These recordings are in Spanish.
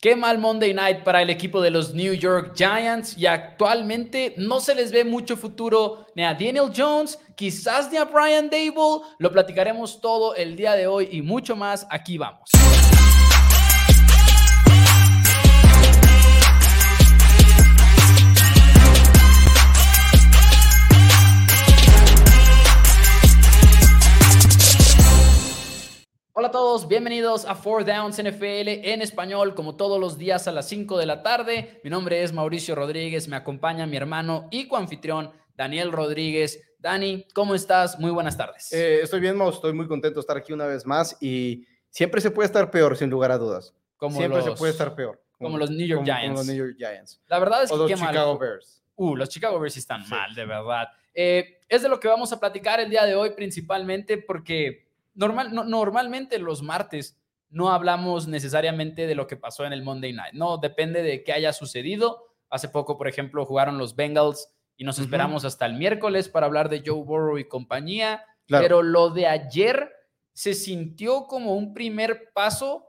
Qué mal Monday Night para el equipo de los New York Giants y actualmente no se les ve mucho futuro ni a Daniel Jones, quizás ni a Brian Dable. Lo platicaremos todo el día de hoy y mucho más. Aquí vamos. Hola a todos, bienvenidos a Four Downs NFL en español, como todos los días a las 5 de la tarde. Mi nombre es Mauricio Rodríguez, me acompaña mi hermano y coanfitrión Daniel Rodríguez. Dani, ¿cómo estás? Muy buenas tardes. Eh, estoy bien, Mau, estoy muy contento de estar aquí una vez más y siempre se puede estar peor, sin lugar a dudas. Como siempre los, se puede estar peor. Como, los New York como- Giants. como los New York Giants. La verdad es que O los qué mal. Chicago Bears. Uh, los Chicago Bears están Sí. mal, de verdad. Eh, es de lo que vamos a platicar el día de hoy principalmente porque normal, no- normalmente los martes no hablamos necesariamente de lo que pasó en el Monday Night. No, depende de qué haya sucedido. Hace poco, por ejemplo, jugaron los Bengals y nos esperamos hasta el miércoles para hablar de Joe Burrow y compañía. Claro. Pero lo de ayer se sintió como un primer paso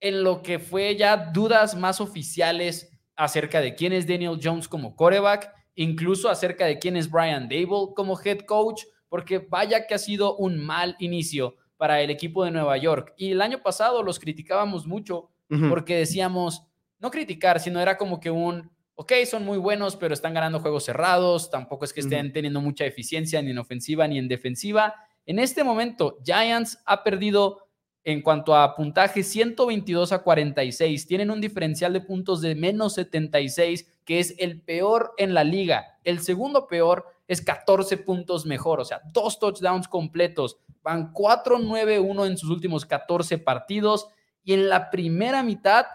en lo que fue ya dudas más oficiales acerca de quién es Daniel Jones como coreback, incluso acerca de quién es Brian Dable como head coach, porque vaya que ha sido un mal inicio para el equipo de Nueva York. Y el año pasado los criticábamos mucho porque decíamos, no criticar, sino era como que un, ok, son muy buenos, pero están ganando juegos cerrados, tampoco es que estén teniendo mucha eficiencia ni en ofensiva ni en defensiva. En este momento, Giants ha perdido en cuanto a puntaje 122 a 46. Tienen un diferencial de puntos de menos 76, que es el peor en la liga. El segundo peor es 14 puntos mejor, o sea, dos touchdowns completos. Van 4-9-1 en sus últimos 14 partidos y en la primera mitad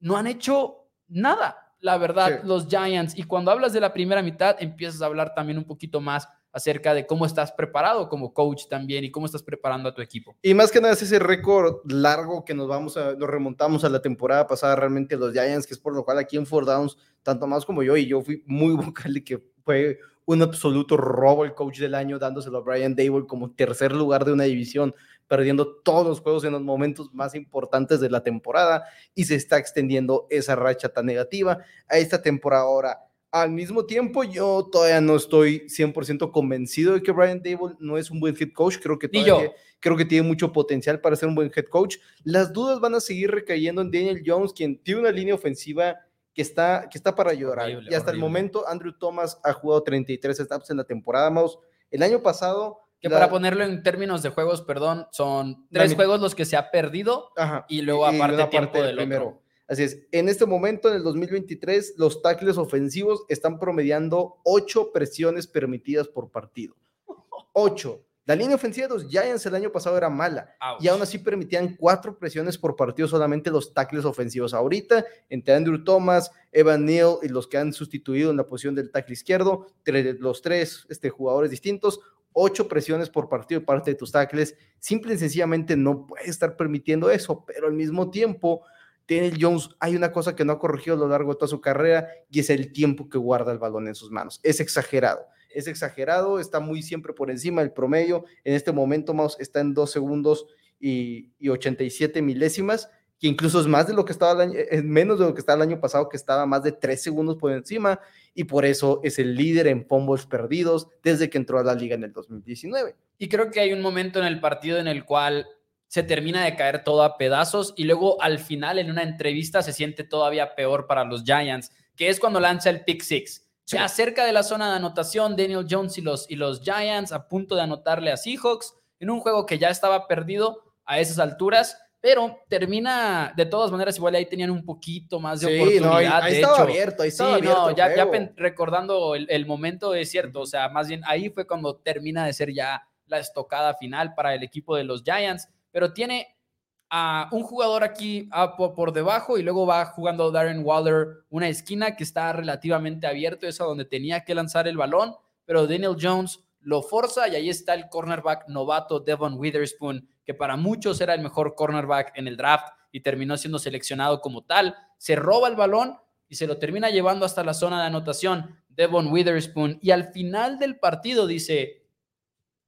no han hecho nada, la verdad, Sí. los Giants. Y cuando hablas de la primera mitad, empiezas a hablar también un poquito más acerca de cómo estás preparado como coach también y cómo estás preparando a tu equipo. Y más que nada es ese récord largo que nos vamos a, nos remontamos a la temporada pasada realmente los Giants, que es por lo cual aquí en Four Downs, tanto más como yo, y yo fui muy vocal de que fue un absoluto robo el coach del año, dándoselo a Brian Dable como tercer lugar de una división, perdiendo todos los juegos en los momentos más importantes de la temporada, y se está extendiendo esa racha tan negativa a esta temporada ahora. Al mismo tiempo, yo todavía no estoy 100% convencido de que Brian Dable no es un buen head coach. Creo que todavía creo que tiene mucho potencial para ser un buen head coach. Las dudas van a seguir recayendo en Daniel Jones, quien tiene una línea ofensiva que está, que está para llorar. Horrible, y hasta el momento, Andrew Thomas ha jugado 33 snaps en la temporada, Mouse. El año pasado... Que la- para ponerlo en términos de juegos, perdón, son tres juegos los que se ha perdido Ajá, y luego aparte una tiempo parte del otro. Así es, en este momento, en el 2023, los tackles ofensivos están promediando 8 presiones permitidas por partido. 8. La línea ofensiva de los Giants el año pasado era mala Ouch. y aún así permitían 4 presiones por partido solamente los tackles ofensivos. Ahorita, entre Andrew Thomas, Evan Neal y los que han sustituido en la posición del tackle izquierdo, tre- los tres este, jugadores distintos, 8 presiones por partido de parte de tus tackles. Simple y sencillamente no puedes estar permitiendo eso, pero al mismo tiempo Daniel Jones, hay una cosa que no ha corregido a lo largo de toda su carrera y es el tiempo que guarda el balón en sus manos. Es exagerado, es exagerado, está muy siempre por encima del promedio. En este momento, Mouse está en 2 segundos y, y 87 milésimas, que incluso es más de lo que estaba el año, es menos de lo que estaba el año pasado, que estaba más de 3 segundos por encima, y por eso es el líder en fumbles perdidos desde que entró a la liga en el 2019. Y creo que hay un momento en el partido en el cual se termina de caer todo a pedazos y luego al final en una entrevista se siente todavía peor para los Giants, que es cuando lanza el pick six. Ya cerca de la zona de anotación, Daniel Jones y los, y los Giants a punto de anotarle a Seahawks en un juego que ya estaba perdido a esas alturas, pero termina de todas maneras igual ahí tenían un poquito más de Sí, oportunidad. no, ahí, ahí de estaba hecho. abierto, ahí Sí, abierto. no, ya, ya recordando el, el momento es cierto, o sea, más bien ahí fue cuando termina de ser ya la estocada final para el equipo de los Giants, pero tiene a un jugador aquí por, por debajo y luego va jugando Darren Waller una esquina que está relativamente abierto, es a donde tenía que lanzar el balón, pero Daniel Jones lo forza y ahí está el cornerback novato Devon Witherspoon, que para muchos era el mejor cornerback en el draft y terminó siendo seleccionado como tal. Se roba el balón y se lo termina llevando hasta la zona de anotación Devon Witherspoon y al final del partido dice,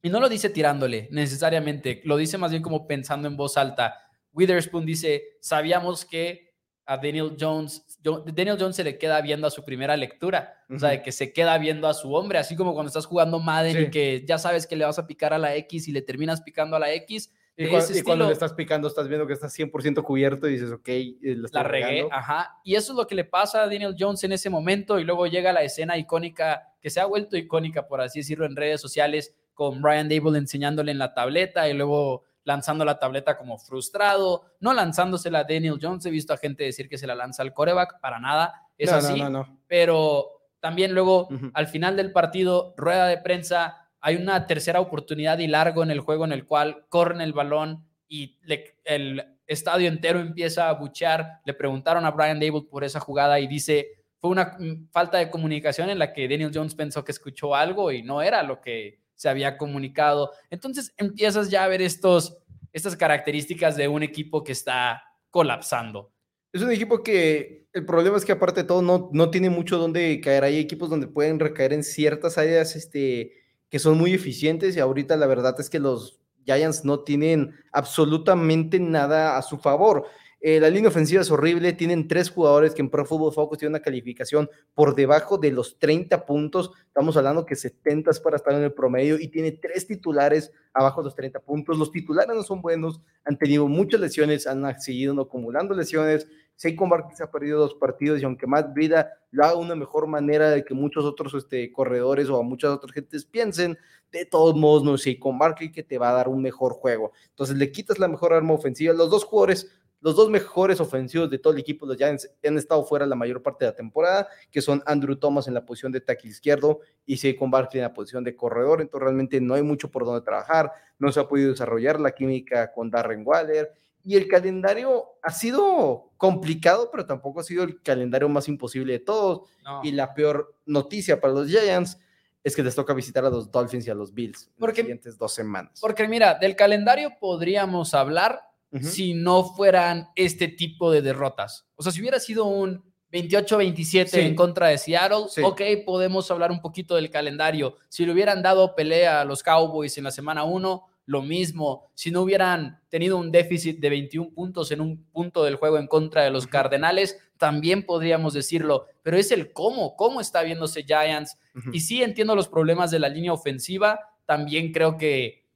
y no lo dice tirándole necesariamente, lo dice más bien como pensando en voz alta. Witherspoon dice, sabíamos que a Daniel Jones, Daniel Jones se le queda viendo a su primera lectura, o sea, de que se queda viendo a su hombre, así como cuando estás jugando Madden y que ya sabes que le vas a picar a la X y le terminas picando a la X. Y, cuando, le estás picando, estás viendo que está 100% cubierto y dices, ok, eh, la regué, ajá. Y eso es lo que le pasa a Daniel Jones en ese momento. Y luego llega la escena icónica, que se ha vuelto icónica, por así decirlo, en redes sociales, con Brian Dable enseñándole en la tableta y luego lanzando la tableta como frustrado, no lanzándosela a Daniel Jones. He visto a gente decir que se la lanza al coreback, para nada, es así. pero también luego, al final del partido, rueda de prensa, hay una tercera oportunidad y largo en el juego en el cual corren el balón y el estadio entero empieza a buchear. Le preguntaron a Brian Dable por esa jugada y dice, fue una mm, falta de comunicación en la que Daniel Jones pensó que escuchó algo y no era lo que se había comunicado. Entonces empiezas ya a ver estos, estas características de un equipo que está colapsando. Es un equipo que el problema es que aparte de todo no, no tiene mucho donde caer. Hay equipos donde pueden recaer en ciertas áreas este, que son muy eficientes y ahorita la verdad es que los Giants no tienen absolutamente nada a su favor. Eh, la línea ofensiva es horrible. Tienen tres jugadores que en Pro Football Focus tienen una calificación por debajo de los 30 puntos. Estamos hablando que 70 es para estar en el promedio y tiene tres titulares abajo de los 30 puntos. Los titulares no son buenos, han tenido muchas lesiones, han seguido acumulando lesiones. Seiko se ha perdido dos partidos y aunque Matt Vida lo haga de una mejor manera de que muchos otros este, corredores o muchas otras gentes piensen, de todos modos no es Seiko Barkley que te va a dar un mejor juego. Entonces le quitas la mejor arma ofensiva. Los dos jugadores los dos mejores ofensivos de todo el equipo, los Giants, han estado fuera la mayor parte de la temporada, que son Andrew Thomas en la posición de tackle izquierdo y Saquon Barkley en la posición de corredor. Entonces, realmente no hay mucho por donde trabajar. No se ha podido desarrollar la química con Darren Waller. Y el calendario ha sido complicado, pero tampoco ha sido el calendario más imposible de todos. Y la peor noticia para los Giants es que les toca visitar a los Dolphins y a los Bills en las siguientes dos semanas. Porque mira, del calendario podríamos hablar si no fueran este tipo de derrotas. O sea, si hubiera sido un 28-27 en contra de Seattle, ok, podemos hablar un poquito del calendario. Si le hubieran dado pelea a los Cowboys en la semana 1, lo mismo. Si no hubieran tenido un déficit de 21 puntos en un punto del juego en contra de los Cardenales, también podríamos decirlo. Pero es el cómo, cómo está viéndose Giants. Y sí entiendo los problemas de la línea ofensiva. También creo que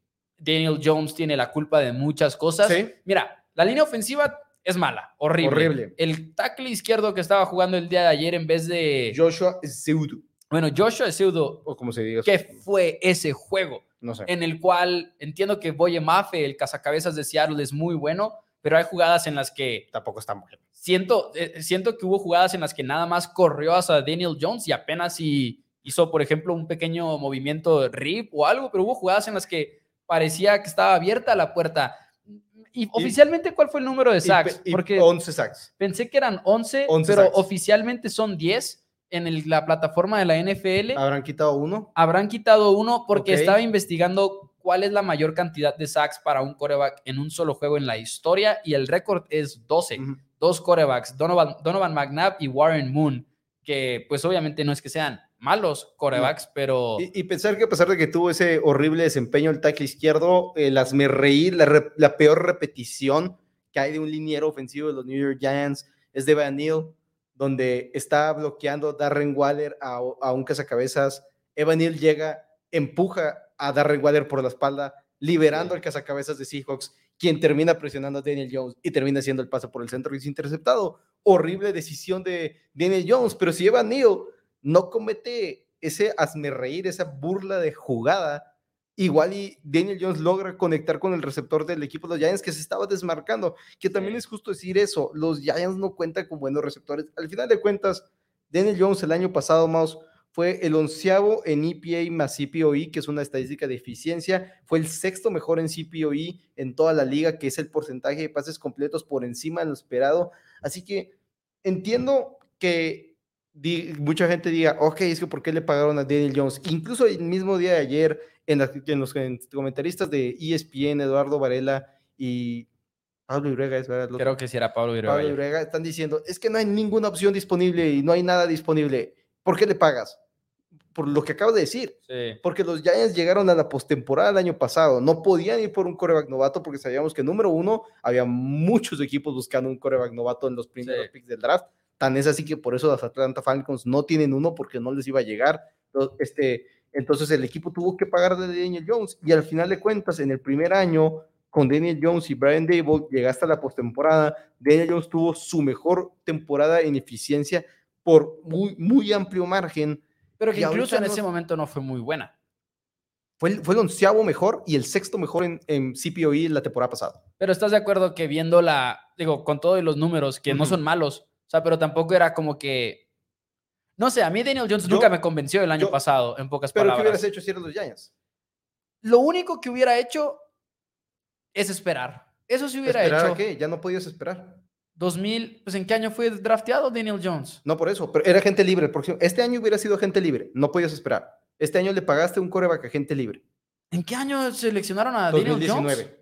Daniel Jones tiene la culpa de muchas cosas. Mira, la línea ofensiva es mala, horrible. horrible. El tackle izquierdo que estaba jugando el día de ayer en vez de Joshua Seudo. Bueno, Joshua Seudo. O como se diga. ¿Qué fue ese juego? No sé. En el cual entiendo que Boye Mafe, el cazacabezas de Seattle, es muy bueno, pero hay jugadas en las que. Tampoco está bueno. Siento, eh, siento que hubo jugadas en las que nada más corrió hacia Daniel Jones y apenas si hizo, por ejemplo, un pequeño movimiento rip o algo, pero hubo jugadas en las que parecía que estaba abierta la puerta. Y, oficialmente, ¿cuál fue el número de sacks? Porque 11 sacks. Pensé que eran 11, pero oficialmente son 10 en la plataforma de la NFL. ¿Habrán quitado uno? Habrán quitado uno porque estaba investigando cuál es la mayor cantidad de sacks para un coreback en un solo juego en la historia y el récord es 12. Dos corebacks, Donovan, Donovan McNabb y Warren Moon, que pues obviamente no es que sean malos corebacks, pero... Y, pensar que a pesar de que tuvo ese horrible desempeño el tackle izquierdo, el me reír, la, la, peor repetición que hay de un liniero ofensivo de los New York Giants es de Van Neal, donde está bloqueando Darren Waller a, a un cazacabezas. Evan Neal llega, empuja a Darren Waller por la espalda, liberando al cazacabezas de Seahawks, quien termina presionando a Daniel Jones y termina haciendo el pase por el centro y es interceptado. Horrible decisión de Daniel Jones, pero si Evan Neal no comete ese hazme reír, esa burla de jugada, igual y Daniel Jones logra conectar con el receptor del equipo de los Giants que se estaba desmarcando, que también es justo decir eso, los Giants no cuentan con buenos receptores. Al final de cuentas, Daniel Jones el año pasado, más fue el onceavo en EPA más CPOE, que es una estadística de eficiencia, fue el sexto mejor en CPOE en toda la liga, que es el porcentaje de pases completos por encima de lo esperado. Así que entiendo que mucha gente diga, ok, es que ¿por qué le pagaron a Daniel Jones? Incluso el mismo día de ayer, en, los comentaristas de ESPN, Eduardo Varela y Pablo Ibrega, es verdad. Creo que sí era Pablo Ibrega están diciendo, es que no hay ninguna opción disponible y no hay nada disponible. ¿Por qué le pagas? por lo que acabo de decir. Sí. Porque los Giants llegaron a la postemporada el año pasado. No podían ir por un coreback novato porque sabíamos que, número uno, había muchos equipos buscando un coreback novato en los primeros Sí. picks del draft. Tan es así que por eso los Atlanta Falcons no tienen uno porque no les iba a llegar. Lo- Este, entonces el equipo tuvo que pagar de Daniel Jones y al final de cuentas, en el primer año, con Daniel Jones y Brian Dable, llegaste a la postemporada. Daniel Jones tuvo su mejor temporada en eficiencia por muy, muy amplio margen. Pero que Y incluso en no- ese momento no fue muy buena. Fue el, fue el onceavo mejor y el sexto mejor en, en CPOE la temporada pasada. Pero estás de acuerdo que viendo la, digo, con todos los números, que no son malos, sea, pero tampoco era como que, no sé, a mí Daniel Jones Yo- nunca me convenció el año yo- pasado, en pocas Pero ¿qué palabras. hubieras hecho si eran los Giants? Lo único que hubiera hecho es esperar. Eso sí hubiera ¿Esperar hecho. qué? Ya no podías esperar. 2000, pues ¿en qué año fue drafteado Daniel Jones? No por eso, pero era gente libre. El próximo, este año hubiera sido gente libre. No podías esperar. Este año le pagaste un coreback a gente libre. ¿En qué año seleccionaron a Daniel 2019. Jones?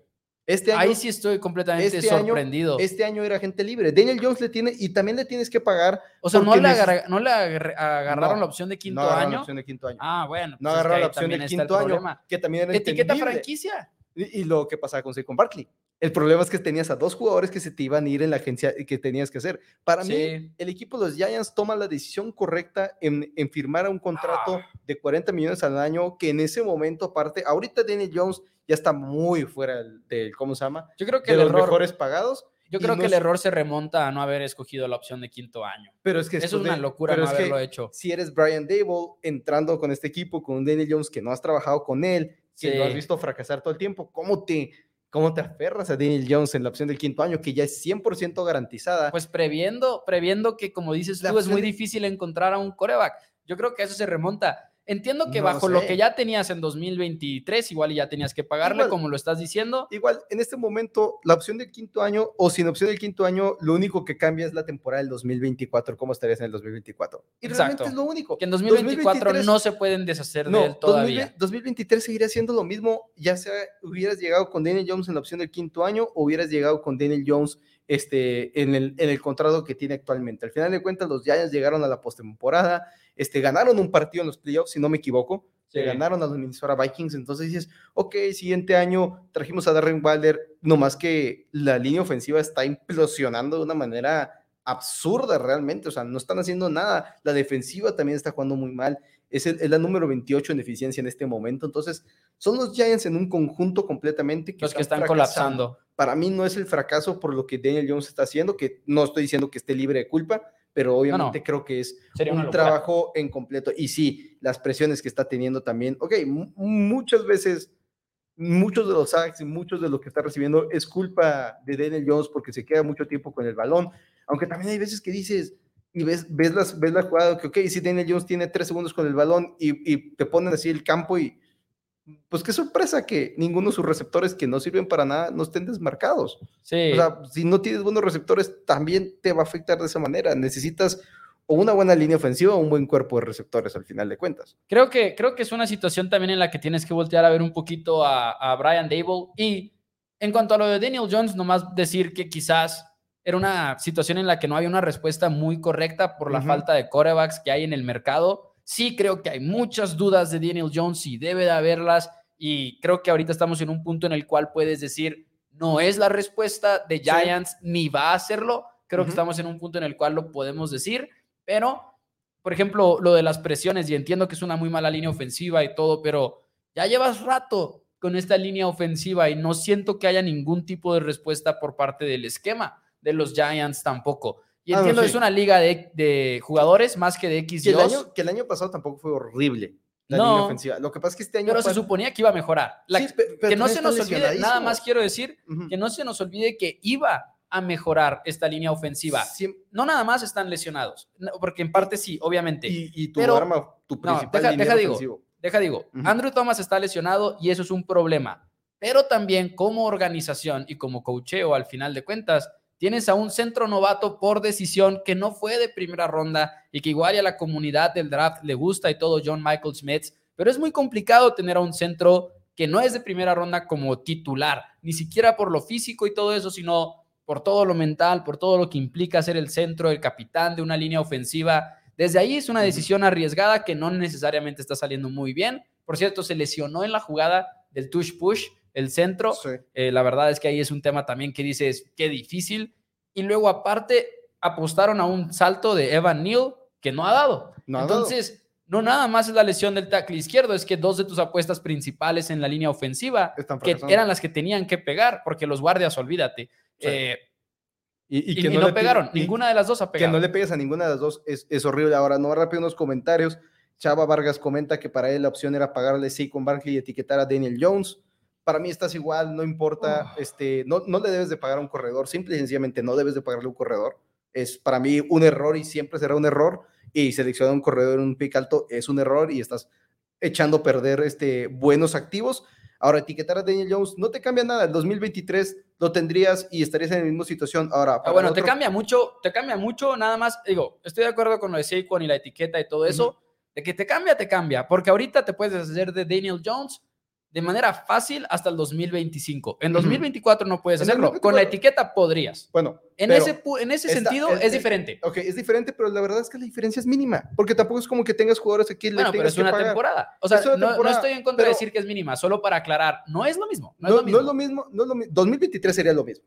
Este año, Ahí sí estoy completamente este año- sorprendido. este año era gente libre. Daniel Jones le tiene y también le tienes que pagar. o sea, no le, neces- agarra- no le agarra- agarraron No, la opción de quinto no agarraron la año. opción de quinto año. Ah, bueno. no pues es que agarraron la opción de quinto año, que también era Etiqueta franquicia. Y, y lo que pasaba con Saquon Barkley. El problema es que tenías a dos jugadores que se te iban a ir en la agencia y que tenías que hacer. Para mí, el equipo de los Giants toma la decisión correcta en, en firmar un contrato Ah. de 40 millones al año, que en ese momento, aparte, ahorita Daniel Jones ya está muy fuera del, ¿cómo se llama? Yo creo que De el los error, mejores pagados. yo creo no que el error se remonta a no haber escogido la opción de quinto año. Pero es que es una locura no haberlo hecho. Si eres Brian Dable entrando con este equipo, con un Daniel Jones que no has trabajado con él, que lo has visto fracasar todo el tiempo, ¿cómo te, ¿cómo te aferras a Daniel Jones en la opción del quinto año, que ya es 100% garantizada? Pues previendo, previendo que, como dices La tú, es muy de- difícil encontrar a un coreback. Yo creo que eso se remonta. Entiendo que No bajo lo que ya tenías en 2023, igual y ya tenías que pagarle, Igual. como lo estás diciendo. Igual, en este momento, la opción del quinto año o sin opción del quinto año, lo único que cambia es la temporada del 2024, cómo estarías en el 2024. Y realmente Exacto. es lo único. Que en 2024 2023 no se pueden deshacer de No, él todavía. 2020 2023 seguiría siendo lo mismo, ya sea hubieras llegado con Daniel Jones en la opción del quinto año o hubieras llegado con Daniel Jones este, en, el, en el contrato que tiene actualmente. Al final de cuentas, los Giants llegaron a la postemporada, este, ganaron un partido en los playoffs, si no me equivoco, se Sí. ganaron a los Minnesota Vikings, entonces dices, ok, siguiente año trajimos a Darren Waller, nomás que la línea ofensiva está implosionando de una manera absurda realmente, o sea, no están haciendo nada, la defensiva también está jugando muy mal, es, el- es la número 28 en eficiencia en este momento, entonces son los Giants en un conjunto completamente que Los que están colapsando. Para mí no es el fracaso por lo que Daniel Jones está haciendo, que no estoy diciendo que esté libre de culpa, pero obviamente creo que es Sería un trabajo en completo. Y sí, las presiones que está teniendo también, ok, mu- muchas veces, muchos de los sacks y muchos de lo que está recibiendo es culpa de Daniel Jones porque se queda mucho tiempo con el balón, aunque también hay veces que dices, y ves, ves, las, ves la jugada, que ok, si Daniel Jones tiene tres segundos con el balón y, y te ponen así el campo y pues qué sorpresa que ninguno de sus receptores que no sirven para nada no estén desmarcados. Sí. O sea, si no tienes buenos receptores, también te va a afectar de esa manera. Necesitas o una buena línea ofensiva o un buen cuerpo de receptores al final de cuentas. Creo que, creo que es una situación también en la que tienes que voltear a ver un poquito a, a Brian Dable. Y en cuanto a lo de Daniel Jones, nomás decir que quizás era una situación en la que no había una respuesta muy correcta por la falta de corebacks que hay en el mercado. Sí creo que hay muchas dudas de Daniel Jones y debe de haberlas. Y creo que ahorita estamos en un punto en el cual puedes decir, no es la respuesta de Giants ni va a hacerlo. Creo que estamos en un punto en el cual lo podemos decir, pero por ejemplo, lo de las presiones, y entiendo que es una muy mala línea ofensiva y todo, pero ya llevas rato con esta línea ofensiva y no siento que haya ningún tipo de respuesta por parte del esquema de los Giants tampoco. Y Ah, no, entiendo, sí. es una liga de, de jugadores más que de X Que el, año, que el año pasado tampoco fue horrible la No. línea ofensiva. Lo que pasa es que este año... pero se pas- suponía que iba a mejorar. La- Sí, pe- pero que no se nos olvide, nada más quiero decir, Ujú. que no se nos olvide que iba a mejorar esta línea ofensiva. Siem- No nada más están lesionados, no, porque en parte sí, obviamente. y, y tu Pero- arma, tu principal deja- liniero deja digo. Deja digo, Ujú. Andrew Thomas está lesionado y eso es un problema. Pero también como organización y como coacheo al final de cuentas, tienes a un centro novato por decisión que no fue de primera ronda y que igual a la comunidad del draft le gusta y todo John Michael Smith, pero es muy complicado tener a un centro que no es de primera ronda como titular, ni siquiera por lo físico y todo eso, sino por todo lo mental, por todo lo que implica ser el centro, el capitán de una línea ofensiva Desde ahí es una decisión arriesgada que no necesariamente está saliendo muy bien. Por cierto, se lesionó en la jugada del tush push, el centro. Sí. Eh, la verdad es que ahí es un tema también que dices, qué difícil. Y luego aparte apostaron a un salto de Evan Neal que no ha dado. No ha dado. Entonces, no nada más es la lesión del tackle izquierdo, es que dos de tus apuestas principales en la línea ofensiva, que eran las que tenían que pegar, porque los guardias, olvídate. Sí. Eh, Y, y, que y no, pegaron, ninguna de las dos ha Que pegado. no le pegues a ninguna de las dos es, es horrible. Ahora, no rápido unos comentarios. Chava Vargas comenta que para él la opción era pagarle sí con Barkley y etiquetar a Daniel Jones. Para mí estás igual, no importa, este, no, no le debes de pagar a un corredor, simple y sencillamente no debes de pagarle a un corredor. Es para mí un error y siempre será un error. Y seleccionar un corredor en un pick alto es un error y estás echando a perder este, buenos activos. Ahora, etiquetar a Daniel Jones no te cambia nada. El 2023 lo tendrías y estarías en la misma situación. Ahora, Ah, bueno, te cambia mucho, te cambia mucho, nada más, digo, estoy de acuerdo con lo de Saquon y la etiqueta y todo eso, de que te cambia, te cambia, porque ahorita te puedes deshacer de Daniel Jones de manera fácil hasta el 2025. En Ujú. 2024 no puedes hacerlo, con la 2024 etiqueta podrías. Bueno, En ese, en ese sentido es- diferente. Ok, es diferente, pero la verdad es que la diferencia es mínima, porque tampoco es como que tengas jugadores aquí le Bueno, pero es una pagar. temporada. O sea, no- no, estoy en contra de decir que es mínima, solo para aclarar, no es lo mismo. No, No, es lo mismo. no es lo mismo, no es lo mi- 2023 sería lo mismo.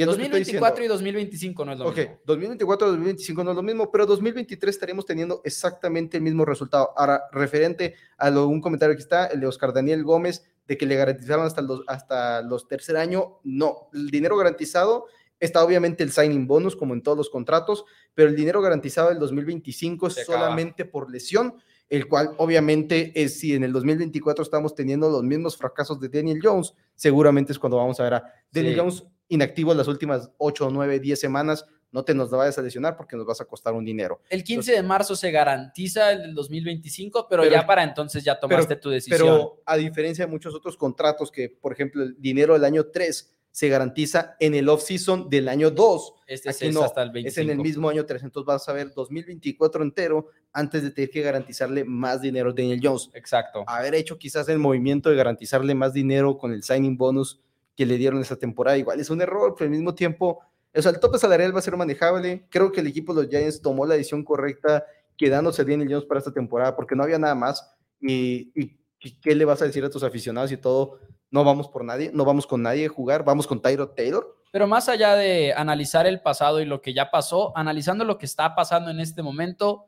Y es lo que estoy 2024 y diciendo. 2025 no es lo Ok, mismo. 2024, 2025 no es lo mismo, pero 2023 estaremos teniendo exactamente el mismo resultado. Ahora, referente a lo, un comentario que está, el de Oscar Daniel Gómez, de que le garantizaron hasta los, hasta los tercer año, no. El dinero garantizado está obviamente el signing bonus, como en todos los contratos, pero el dinero garantizado del 2025 es solamente por lesión, el cual obviamente es si en el 2024 estamos teniendo los mismos fracasos de Daniel Jones, seguramente es cuando vamos a ver a Daniel Sí. Jones inactivo en las últimas 8, 9, 10 semanas, no te nos vayas a lesionar porque nos vas a costar un dinero. El 15 de marzo se garantiza el del 2025, pero, Pero- ya para entonces ya tomaste tu decisión. Pero a diferencia de muchos otros contratos que, por ejemplo, el dinero del año 3 se garantiza en el off-season del año 2, este aquí es no, hasta el 25. es en el mismo año 3, entonces vas a ver 2024 entero antes de tener que garantizarle más dinero a Daniel Jones. Exacto. Haber hecho quizás el movimiento de garantizarle más dinero con el signing bonus que le dieron esa temporada, igual es un error, pero al mismo tiempo, o sea, el tope salarial va a ser manejable. Creo que el equipo de los Giants tomó la decisión correcta quedándose bien el Jones para esta temporada porque no había nada más. Y, y- y ¿qué le vas a decir a tus aficionados y todo? No vamos por nadie, no vamos con nadie a jugar, vamos con Tyro Taylor. Pero más allá de analizar el pasado y lo que ya pasó, analizando lo que está pasando en este momento,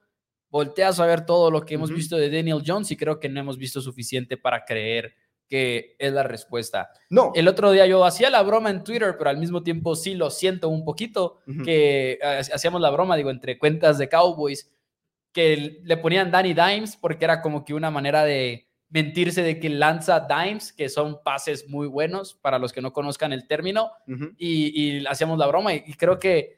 volteas a ver todo lo que hemos visto de Daniel Jones y creo que no hemos visto suficiente para creer que es la respuesta. No, El otro día yo hacía la broma en Twitter, pero al mismo tiempo sí lo siento un poquito, que eh, hacíamos la broma, digo, entre cuentas de Cowboys, que le ponían Danny Dimes porque era como que una manera de mentirse de que lanza dimes, que son pases muy buenos para los que no conozcan el término, y hacíamos la broma y, y creo que,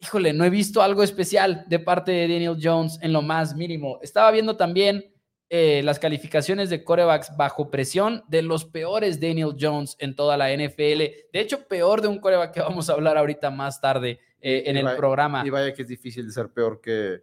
híjole, no he visto algo especial de parte de Daniel Jones en lo más mínimo. Estaba viendo también eh, las calificaciones de corebacks bajo presión de los peores Daniel Jones en toda la NFL. De hecho, peor de un coreback que vamos a hablar ahorita más tarde eh, en Y el vaya- programa. Y vaya que es difícil de ser peor que,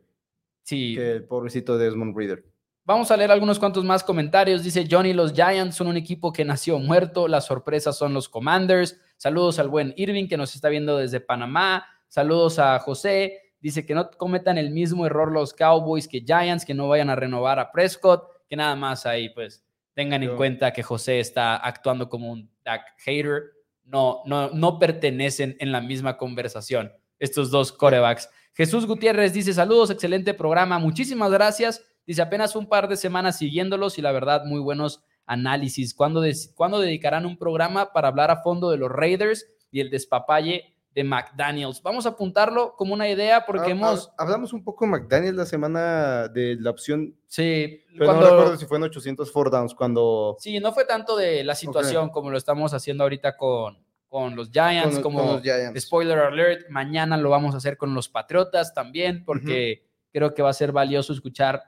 Sí. que el pobrecito Desmond Reader. Vamos a leer algunos cuantos más comentarios. Dice Johnny, los Giants son un equipo que nació muerto. Las sorpresas son los Commanders. Saludos al buen Irving que nos está viendo desde Panamá. Saludos a José. Dice que no cometan el mismo error los Cowboys que Giants, que no vayan a renovar a Prescott. Que nada más ahí, pues, tengan en cuenta que José está actuando como un Dak hater. No, no, no pertenecen en la misma conversación estos dos corebacks. Jesús Gutiérrez dice: Saludos, excelente programa. Muchísimas gracias. Dice apenas un par de semanas siguiéndolos y la verdad, muy buenos análisis. ¿Cuándo, ¿cuándo dedicarán un programa para hablar a fondo de los Raiders y el despapalle de McDaniels? Vamos a apuntarlo como una idea porque Ah, hemos. ah, hablamos un poco de McDaniel la semana de la opción, Sí, pero cuando- no recuerdo si fue en 800 four downs cuando sí, no fue tanto de la situación como lo estamos haciendo ahorita con, con los Giants, con- como con los Giants. spoiler alert, mañana lo vamos a hacer con los Patriotas también, porque creo que va a ser valioso escuchar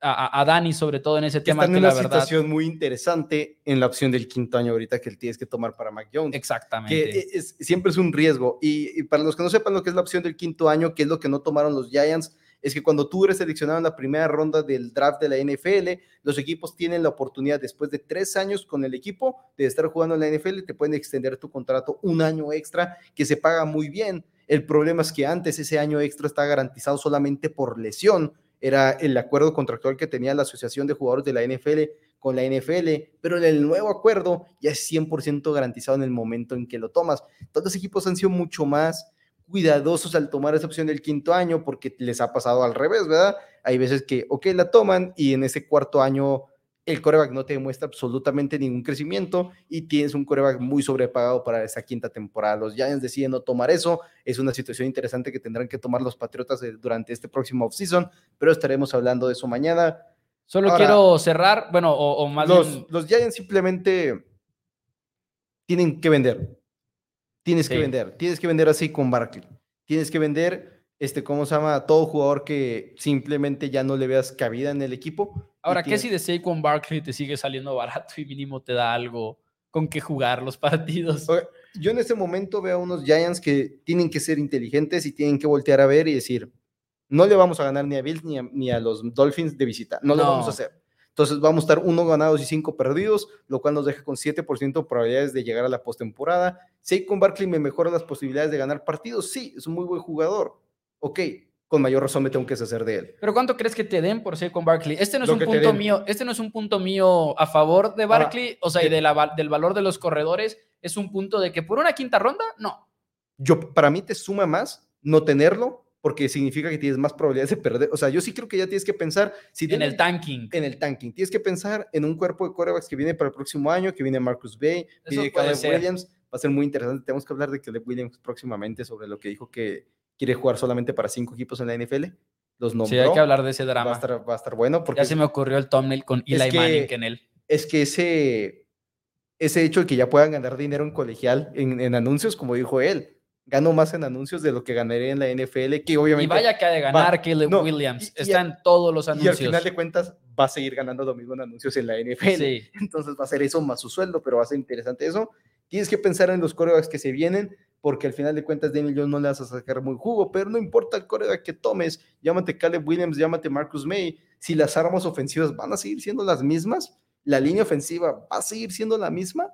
a, a- Dani, sobre todo en ese que tema están que en la una verdad. situación muy interesante en la opción del quinto año ahorita que él tienes que tomar para Mac Jones. Exactamente. que e, es, siempre es un riesgo. Y, y para los que no sepan lo que es la opción del quinto año, que es lo que no tomaron los Giants, es que cuando tú eres seleccionado en la primera ronda del draft de la NFL, los equipos tienen la oportunidad, después de tres años con el equipo, de estar jugando en la NFL, te pueden extender tu contrato un año extra, que se paga muy bien. El problema es que antes ese año extra está garantizado solamente por lesión. Era el acuerdo contractual que tenía la Asociación de Jugadores de la NFL con la NFL, pero en el nuevo acuerdo ya es 100% garantizado en el momento en que lo tomas. Todos los equipos han sido mucho más cuidadosos al tomar esa opción del quinto año porque les ha pasado al revés, ¿verdad? Hay veces que, ok, la toman y en ese cuarto año el coreback no te demuestra absolutamente ningún crecimiento y tienes un coreback muy sobrepagado para esa quinta temporada. Los Giants deciden no tomar eso. Es una situación interesante que tendrán que tomar los Patriotas eh, durante este próximo offseason, pero estaremos hablando de eso mañana. Solo quiero cerrar, bueno, o, más los, bien... Los Giants simplemente tienen que vender. Tienes que vender. Tienes que vender así con Barkley. Tienes que vender, este, ¿cómo se llama? Todo jugador que simplemente ya no le veas cabida en el equipo Ahora, ¿qué si de Saquon Barkley te sigue saliendo barato y mínimo te da algo con que jugar los partidos? Yo en este momento veo a unos Giants que tienen que ser inteligentes y tienen que voltear a ver y decir, no le vamos a ganar ni a Bills ni a, ni a los Dolphins de visita, no, lo vamos a hacer. Entonces vamos a estar uno ganados y cinco perdidos, lo cual nos deja con 7% de probabilidades de llegar a la postemporada. Saquon Barkley me mejora las posibilidades de ganar partidos, sí, es un muy buen jugador. Ok, con mayor razón me tengo que deshacer de él. Pero ¿cuánto crees que te den por ser con Barkley? Este no es un punto mío, este no es un punto mío a favor de Barkley, o sea, y de la, del valor de los corredores, es un punto de que por una quinta ronda, no. Yo, para mí te suma más no tenerlo, porque significa que tienes más probabilidades de perder. O sea, yo sí creo que ya tienes que pensar si en el tanking. En el tanking. Tienes que pensar en un cuerpo de quarterbacks que viene para el próximo año, que viene Marcus Bay, viene Caleb Williams. Va a ser muy interesante. Tenemos que hablar de Caleb Williams próximamente sobre lo que dijo que quiere jugar solamente para cinco equipos en la NFL. Los nombró. Sí, hay que hablar de ese drama. Va a estar, bueno. Porque ya se me ocurrió el thumbnail con Eli Manning en él. Es que ese, ese hecho de que ya puedan ganar dinero en colegial, en, anuncios, como dijo él, gano más en anuncios de lo que ganaré en la NFL, que obviamente... Y vaya que ha de ganar Caleb Williams, está en todos los anuncios. Y al final de cuentas va a seguir ganando lo mismo en anuncios en la NFL. Sí. Entonces va a ser eso más su sueldo, pero va a ser interesante eso. Tienes que pensar en los corebacks que se vienen, porque al final de cuentas Daniel Jones no le vas a sacar muy jugo, pero no importa el coreback que tomes, llámate Caleb Williams, llámate Marcus May, si las armas ofensivas van a seguir siendo las mismas, la línea ofensiva va a seguir siendo la misma,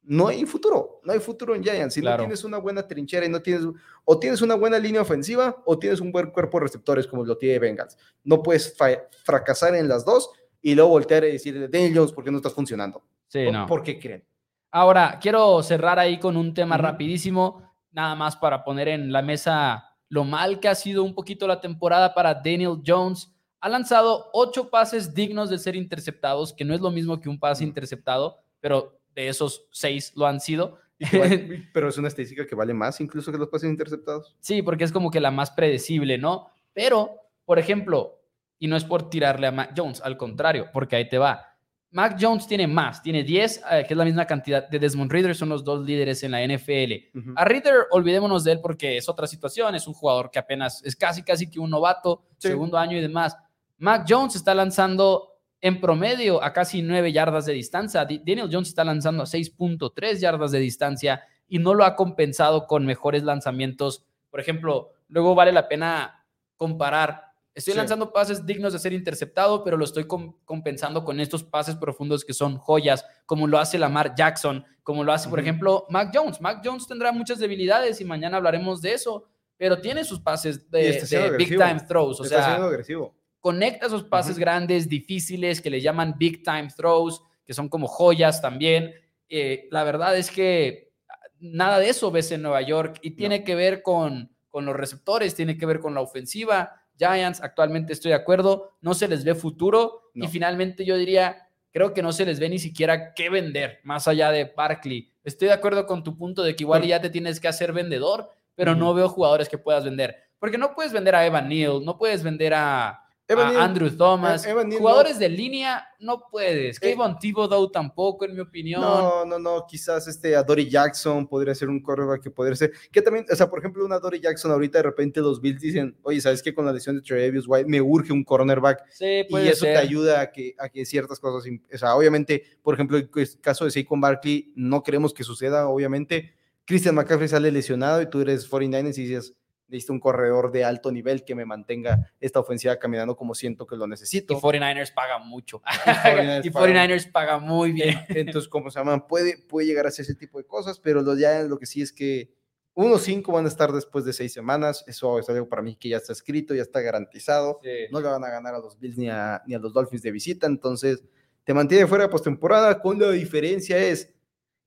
no hay futuro, no hay futuro en Giants. Si no tienes una buena trinchera y no tienes, o tienes una buena línea ofensiva, o tienes un buen cuerpo de receptores como lo tiene Bengals. No puedes fracasar en las dos y luego voltear y decirle, Daniel Jones, ¿por qué no estás funcionando? Sí, no. ¿Por qué creen? Ahora, quiero cerrar ahí con un tema rapidísimo, nada más para poner en la mesa lo mal que ha sido un poquito la temporada para Daniel Jones. Ha lanzado ocho pases dignos de ser interceptados, que no es lo mismo que un pase interceptado, pero de esos seis lo han sido. pero es una estadística que vale más incluso que los pases interceptados. Sí, porque es como que la más predecible, ¿no? Pero, por ejemplo, y no es por tirarle a Mac Jones, al contrario, porque ahí te va. Mac Jones tiene más, tiene 10, eh, que es la misma cantidad de Desmond Reader, son los dos líderes en la NFL. A Reader, olvidémonos de él porque es otra situación, es un jugador que apenas es casi, casi que un novato, segundo año y demás. Mac Jones está lanzando en promedio a casi 9 yardas de distancia. Daniel Jones está lanzando a 6.3 yardas de distancia y no lo ha compensado con mejores lanzamientos. Por ejemplo, luego vale la pena comparar Estoy lanzando pases dignos de ser interceptado, pero lo estoy compensando con estos pases profundos que son joyas, como lo hace Lamar Jackson, como lo hace, por ejemplo, Mac Jones. Mac Jones tendrá muchas debilidades y mañana hablaremos de eso, pero tiene sus pases de, big time throws. O sea, agresivo. conecta esos pases grandes, difíciles, que le llaman big time throws, que son como joyas también. Eh, la verdad es que nada de eso ves en Nueva York y tiene que ver con, con los receptores, tiene que ver con la ofensiva Giants, actualmente estoy de acuerdo, no se les ve futuro y finalmente yo diría, creo que no se les ve ni siquiera qué vender, más allá de Barkley. Estoy de acuerdo con tu punto de que igual ya te tienes que hacer vendedor, pero no veo jugadores que puedas vender. Porque no puedes vender a Evan Neal, no puedes vender a, Andrew Thomas. Jugadores de línea no puedes. Eh, Kevin Thibodeau tampoco, en mi opinión. No, no, no. Quizás este a Dory Jackson podría ser un corredor que podría ser. Que también, o sea, por ejemplo, una Dory Jackson ahorita de repente los Bills dicen, oye, ¿sabes qué? Con la lesión de Travis White me urge un cornerback. Sí, puede y eso te ayuda a que, a que ciertas cosas. O sea, obviamente, por ejemplo, el caso de Saquon Barkley, no queremos que suceda, obviamente. Christian McCaffrey sale lesionado y tú eres 49ers y dices, necesito un corredor de alto nivel que me mantenga esta ofensiva caminando como siento que lo necesito. Y 49ers paga mucho. Y 49ers, paga muy bien. Entonces, como se llaman, puede, puede llegar a hacer ese tipo de cosas, pero lo, ya lo que sí es que 1-5 van a estar después de seis semanas. Eso es algo para mí que ya está escrito, ya está garantizado. Sí. No le van a ganar a los Bills ni a, ni a los Dolphins de visita. Entonces, te mantiene fuera de postemporada. Con la diferencia es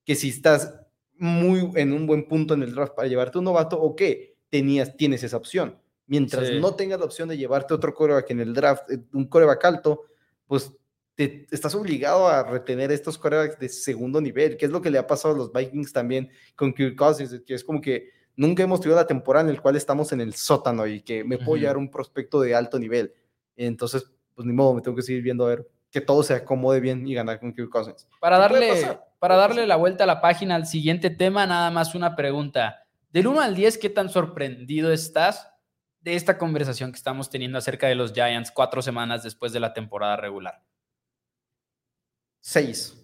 que si estás muy en un buen punto en el draft para llevarte un novato, ok, tenías, tienes esa opción. Mientras Sí. no tengas la opción de llevarte otro coreback en el draft, eh, un coreback alto, pues te, estás obligado a retener estos corebacks de segundo nivel, que es lo que le ha pasado a los Vikings también con Kirk Cousins, que es como que nunca hemos tenido la temporada en la cual estamos en el sótano y que me puedo Ujú. llevar un prospecto de alto nivel. Entonces, pues ni modo, me tengo que seguir viendo a ver que todo se acomode bien y ganar con Kirk Cousins. Para ¿Qué puede darle, para darle la vuelta a la página al siguiente tema, nada más una pregunta. Del 1 al 10, ¿qué tan sorprendido estás de esta conversación que estamos teniendo acerca de los Giants cuatro semanas después de la temporada regular? Seis.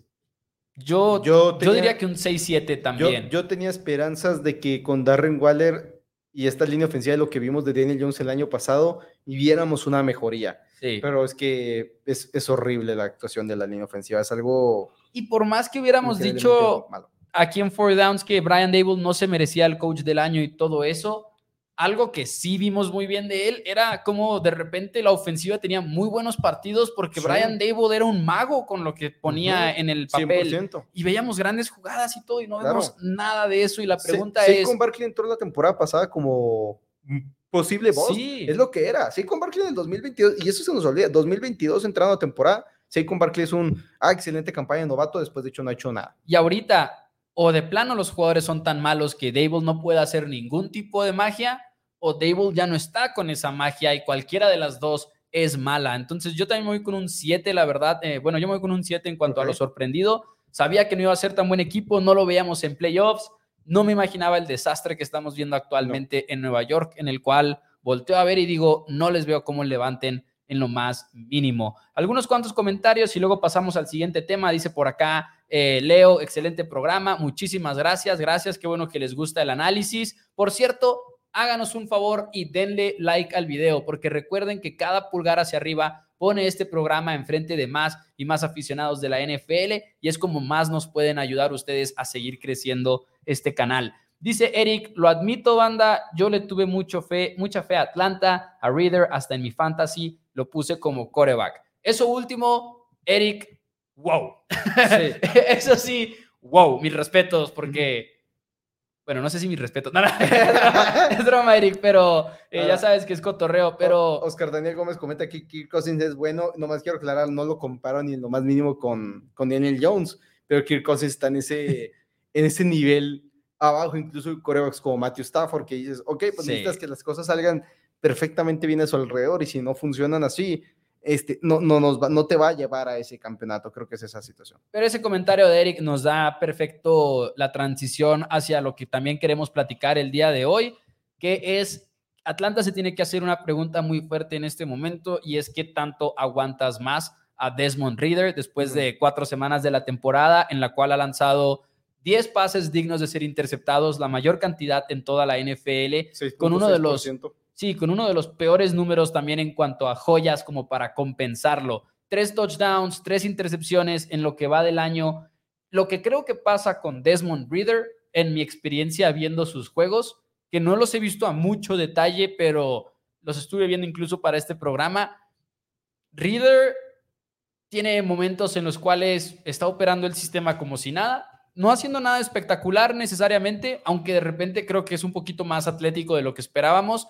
Yo, Yo yo, tenía- diría que un 6-7 Yo, también. yo tenía esperanzas de que con Darren Waller y esta línea ofensiva de lo que vimos de Daniel Jones el año pasado, y viéramos una mejoría. sí. Pero es que es, es horrible la actuación de la línea ofensiva. Es algo. y por más que hubiéramos dicho malo. Aquí en Four Downs que Brian Dable no se merecía el coach del año y todo eso, algo que sí vimos muy bien de él era como de repente la ofensiva tenía muy buenos partidos porque Sí. Brian Dable era un mago con lo que ponía en el papel 100%. y veíamos grandes jugadas y todo y no Claro. vemos nada de eso y la pregunta es Barkley entró la temporada pasada como posible boss. Sí. Es lo que era. Saquon Barkley en el 2022, y eso se nos olvida. 2022 entrando a temporada, Saquon Barkley es un ah, excelente campaña de novato. Después, de hecho, no ha hecho nada. y ahorita o de plano los jugadores son tan malos que Dable no puede hacer ningún tipo de magia o Dable ya no está con esa magia y cualquiera de las dos es mala. Entonces yo también me voy con un 7, la verdad. Eh, bueno, yo me voy con un 7 en cuanto a lo sorprendido. Sabía que no iba a ser tan buen equipo, no lo veíamos en playoffs. No me imaginaba el desastre que estamos viendo actualmente en Nueva York, en el cual volteo a ver y digo, no les veo cómo levanten en lo más mínimo. Algunos cuantos comentarios y luego pasamos al siguiente tema. Dice por acá eh, Leo, excelente programa. Muchísimas gracias, gracias. Qué bueno que les gusta el análisis. Por cierto, háganos un favor y denle like al video, porque recuerden que cada pulgar hacia arriba pone este programa enfrente de más y más aficionados de la NFL y es como más nos pueden ayudar ustedes a seguir creciendo este canal. Dice Eric, lo admito, banda, yo le tuve mucho fe, mucha fe a Atlanta, a Reader, hasta en mi fantasy lo puse como coreback. Eso último, Eric, wow. Eso sí, wow, mis respetos, porque, bueno, no sé si mis respetos, no, no, es broma, Eric, pero eh, ya Ah. sabes que es cotorreo, pero... Oscar Daniel Gómez comenta que Kirk Cousins es bueno. Nomás quiero aclarar, no lo comparo ni en lo más mínimo con, con Daniel Jones, pero Kirk Cousins está en ese, en ese nivel abajo, incluso corebacks como Matthew Stafford, que dices, ok, pues Sí. necesitas que las cosas salgan perfectamente bien a su alrededor y si no funcionan así, este, no, no, nos va- no te va a llevar a ese campeonato. Creo que es esa situación. Pero ese comentario de Eric nos da perfecto la transición hacia lo que también queremos platicar el día de hoy, que es Atlanta se tiene que hacer una pregunta muy fuerte en este momento y es qué tanto aguantas más a Desmond Reader después de cuatro semanas de la temporada en la cual ha lanzado 10 pases dignos de ser interceptados, la mayor cantidad en toda la NFL, Con uno de los- 6.6%. Sí, con uno de los peores números también en cuanto a joyas como para compensarlo. Tres touchdowns, tres intercepciones en lo que va del año. Lo que creo que pasa con Desmond Reader, en mi experiencia viendo sus juegos, que no los he visto a mucho detalle, pero los estuve viendo incluso para este programa. Reader tiene momentos en los cuales está operando el sistema como si nada, no haciendo nada espectacular necesariamente, aunque de repente creo que es un poquito más atlético de lo que esperábamos,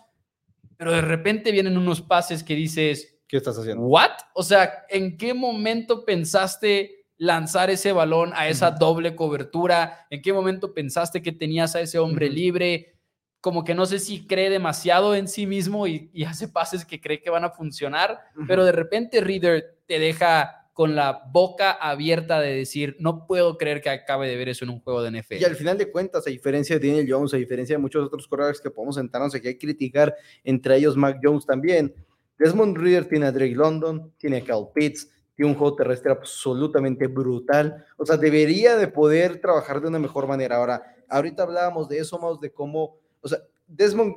pero de repente vienen unos pases que dices, ¿Qué estás haciendo? ¿what? O sea, ¿en qué momento pensaste lanzar ese balón a esa doble cobertura? ¿En qué momento pensaste que tenías a ese hombre libre? Como que no sé si cree demasiado en sí mismo y, y hace pases que cree que van a funcionar, pero de repente Reader te deja con la boca abierta de decir, no puedo creer que acabe de ver eso en un juego de NFL. Y al final de cuentas, a diferencia de Daniel Jones, a diferencia de muchos otros corredores que podemos sentarnos aquí a criticar, entre ellos Mac Jones también, Desmond Reader tiene a Drake London, tiene a Cal Pitts, tiene un juego terrestre absolutamente brutal. O sea, debería de poder trabajar de una mejor manera. Ahora, ahorita hablábamos de eso, más de cómo, o sea, Desmond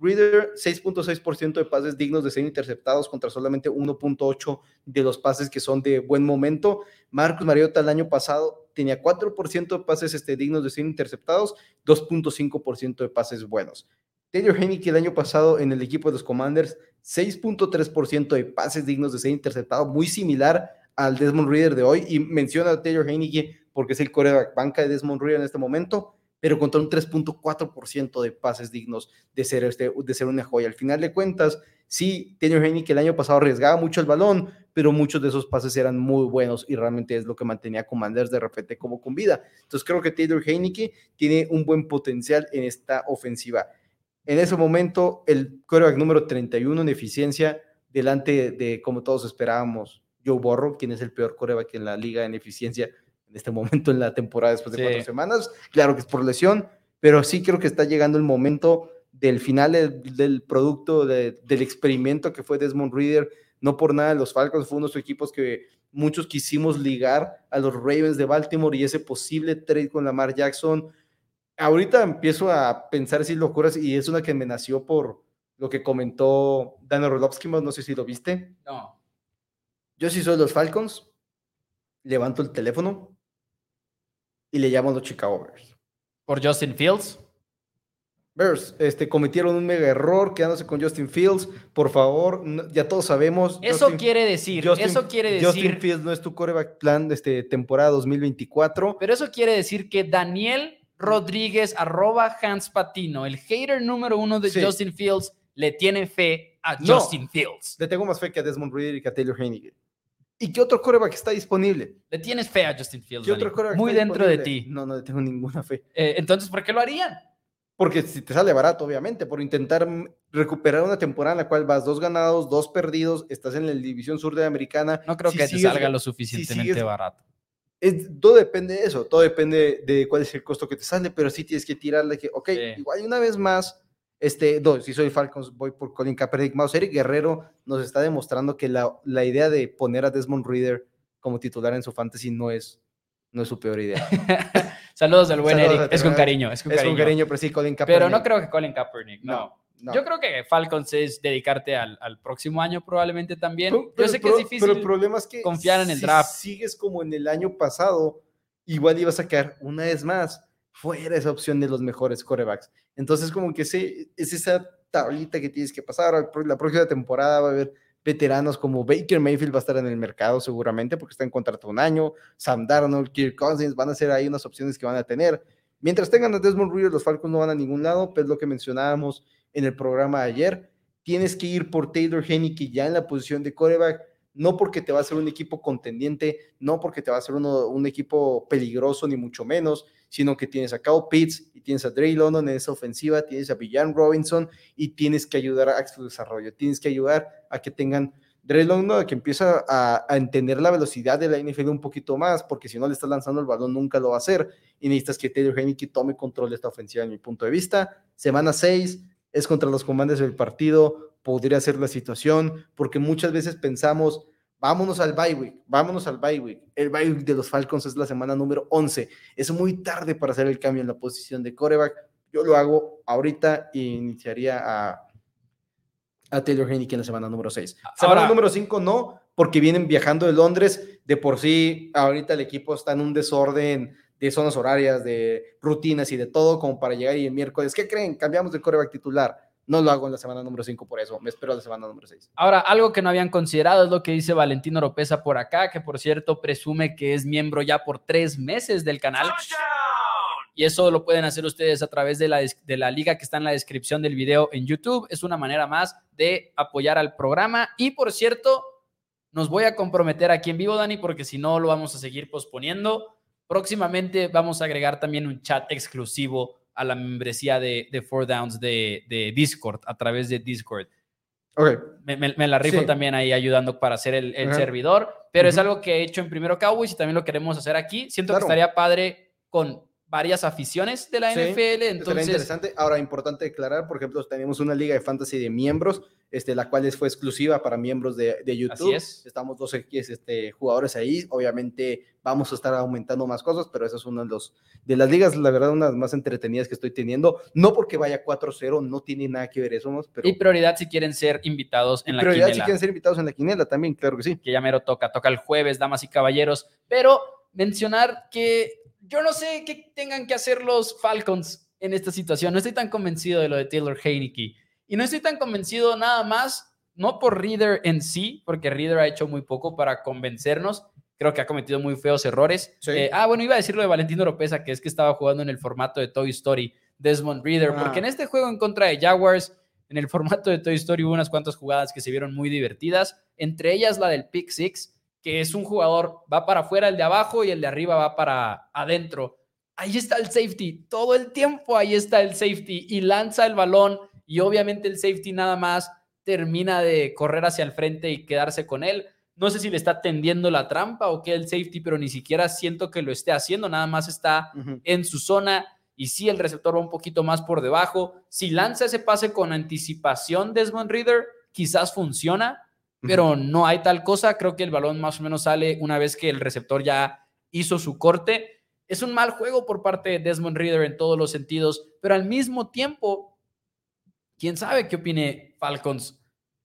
Reader, 6.6% de pases dignos de ser interceptados contra solamente 1.8 de los pases que son de buen momento. Marcus Mariota el año pasado tenía 4% de pases este, dignos de ser interceptados, 2.5% de pases buenos. Taylor Heineke el año pasado en el equipo de los Commanders, 6.3% de pases dignos de ser interceptados, muy similar al Desmond Reader de hoy. Y menciona a Taylor Heineke porque es el coreback banca de Desmond Reader en este momento, pero contra un 3.4% de pases dignos de ser, este, de ser una joya. Al final de cuentas, sí, Taylor Heineke el año pasado arriesgaba mucho el balón, pero muchos de esos pases eran muy buenos y realmente es lo que mantenía a Commanders de repente como con vida. Entonces creo que Taylor Heineke tiene un buen potencial en esta ofensiva. En ese momento, el quarterback número 31 en eficiencia, delante de, como todos esperábamos, Joe Borro, quien es el peor quarterback en la liga en eficiencia en este momento en la temporada después de cuatro semanas. Claro que es por lesión, pero sí creo que está llegando el momento del final del, producto, del experimento que fue Desmond Reader. No por nada, los Falcons fue uno de los equipos que muchos quisimos ligar a los Ravens de Baltimore y ese posible trade con Lamar Jackson ahorita empiezo a pensar si locuras y es una que me nació por lo que comentó Dan Orlovsky, no sé si lo viste. No. Yo sí soy los Falcons, levanto el teléfono y le llamo a los Chicago Bears. ¿Por Justin Fields? Bears, este, cometieron un mega error quedándose con Justin Fields. Por favor, ya todos sabemos. Eso quiere decir, eso quiere decir. Justin Fields no es tu coreback plan de este, temporada 2024. Pero eso quiere decir que Daniel Rodríguez, arroba Hans Patino, el hater número uno de Justin Fields, le tiene fe a Justin Fields. Le tengo más fe que a Desmond Reader y que a Taylor Heineken. ¿Y qué otro coreback está disponible? Le tienes fe a Justin Fields. Muy dentro de ti. No, no le tengo ninguna fe. Eh, entonces, ¿por qué lo harían? Porque si te sale barato, obviamente, por intentar recuperar una temporada en la cual vas dos ganados, dos perdidos, estás en la división sur de la americana. No creo que te salga lo suficientemente barato todo depende de eso, todo depende de cuál es el costo que te sale, pero sí tienes que tirarle que, ok, igual una vez más, este, dos, si soy Falcons, voy por Colin Kaepernick. Mouse Eric Guerrero nos está demostrando que la, la, idea de poner a Desmond Reader como titular en su fantasy no es, no es su peor idea. Saludos al buen Eric, es con cariño, es con cariño. Es con cariño, pero sí, Colin Kaepernick. Pero no creo que Colin Kaepernick, no. Yo creo que Falcons es dedicarte al, próximo año probablemente también. Yo sé que es difícil pero el problema es que confiar en el draft. sigues como en el año pasado, igual ibas a quedar una vez más fuera esa opción de los mejores corebacks. Entonces como que sí, es esa tablita que tienes que pasar. La próxima temporada va a haber veteranos como Baker Mayfield va a estar en el mercado seguramente porque está en contrato un año, Sam Darnold, Kirk Cousins, van a ser ahí unas opciones que van a tener. Mientras tengan a Desmond Reader, los Falcons no van a ningún lado, pues lo que mencionábamos en el programa de ayer. Tienes que ir por Taylor Henneke ya en la posición de coreback, no porque te va a ser un equipo contendiente, no porque te va a ser un equipo peligroso, ni mucho menos, sino que tienes a Kyle Pitts y tienes a Dre London en esa ofensiva, tienes a Villan Robinson y tienes que ayudar a su desarrollo, tienes que ayudar a que tengan Dre London que empieza a, entender la velocidad de la NFL un poquito más, porque si no le estás lanzando el balón nunca lo va a hacer y necesitas que Taylor Henneke tome control de esta ofensiva en mi punto de vista. Semana 6, es contra los comandos del partido, podría ser la situación, porque muchas veces pensamos, vámonos al bye week, vámonos al bye week. El bye week de los Falcons es la semana número 11. Es muy tarde para hacer el cambio en la posición de coreback. Yo lo hago ahorita e iniciaría a, a Taylor Heineken en la semana número 6. Semana número 5 no, porque vienen viajando de Londres. De por sí, ahorita el equipo está en un desorden de zonas horarias, de rutinas y de todo, como para llegar y el miércoles, ¿qué creen? Cambiamos de coreback titular. No lo hago en la semana número 5 por eso, me espero a la semana número 6. Ahora, algo que no habían considerado es lo que dice Valentino Oropesa por acá, que por cierto presume que es miembro ya por tres meses del canal. Y eso lo pueden hacer ustedes a través de la, de la liga que está en la descripción del video en YouTube. Es una manera más de apoyar al programa. Y por cierto, nos voy a comprometer aquí en vivo, Dani, porque si no lo vamos a seguir posponiendo Próximamente vamos a agregar también un chat exclusivo a la membresía de, de Four Downs de, Discord, a través de Discord. Okay. Me, la rifo también ahí ayudando para hacer el, servidor, pero es algo que he hecho en Primero Cowboys y también lo queremos hacer aquí. Siento que estaría padre con varias aficiones de la NFL. Entonces, interesante. Ahora, importante declarar, por ejemplo, tenemos una liga de fantasy de miembros, este, la cual fue exclusiva para miembros de, de YouTube. Estamos dos este, jugadores ahí. Obviamente vamos a estar aumentando más cosas, pero esa es una de, los, de las ligas, la verdad, unas más entretenidas que estoy teniendo. No porque vaya 4-0, no tiene nada que ver eso. Pero... Y prioridad si quieren ser invitados en la quinela. Prioridad si quieren ser invitados en la quinela también, claro que sí. Que ya mero toca, toca el jueves, damas y caballeros. Pero mencionar que yo no sé qué tengan que hacer los Falcons en esta situación. No estoy tan convencido de lo de Taylor Heineke. Y no estoy tan convencido nada más, no por Reader en sí, porque Reader ha hecho muy poco para convencernos. Creo que ha cometido muy feos errores. Eh, ah, bueno, iba a decirlo de Valentino Oropesa, que es que estaba jugando en el formato de Toy Story, Desmond Reader, porque en este juego en contra de Jaguars, en el formato de Toy Story hubo unas cuantas jugadas que se vieron muy divertidas, entre ellas la del Pick Six, que es un jugador, va para afuera el de abajo y el de arriba va para adentro. Ahí está el safety, todo el tiempo ahí está el safety y lanza el balón y obviamente el safety nada más termina de correr hacia el frente y quedarse con él. No sé si le está tendiendo la trampa o qué el safety, pero ni siquiera siento que lo esté haciendo, nada más está en su zona y si el receptor va un poquito más por debajo. Si lanza ese pase con anticipación Desmond Reader, quizás funciona, pero no hay tal cosa. Creo que el balón más o menos sale una vez que el receptor ya hizo su corte. Es un mal juego por parte de Desmond Reader en todos los sentidos, pero al mismo tiempo, quién sabe qué opine Falcons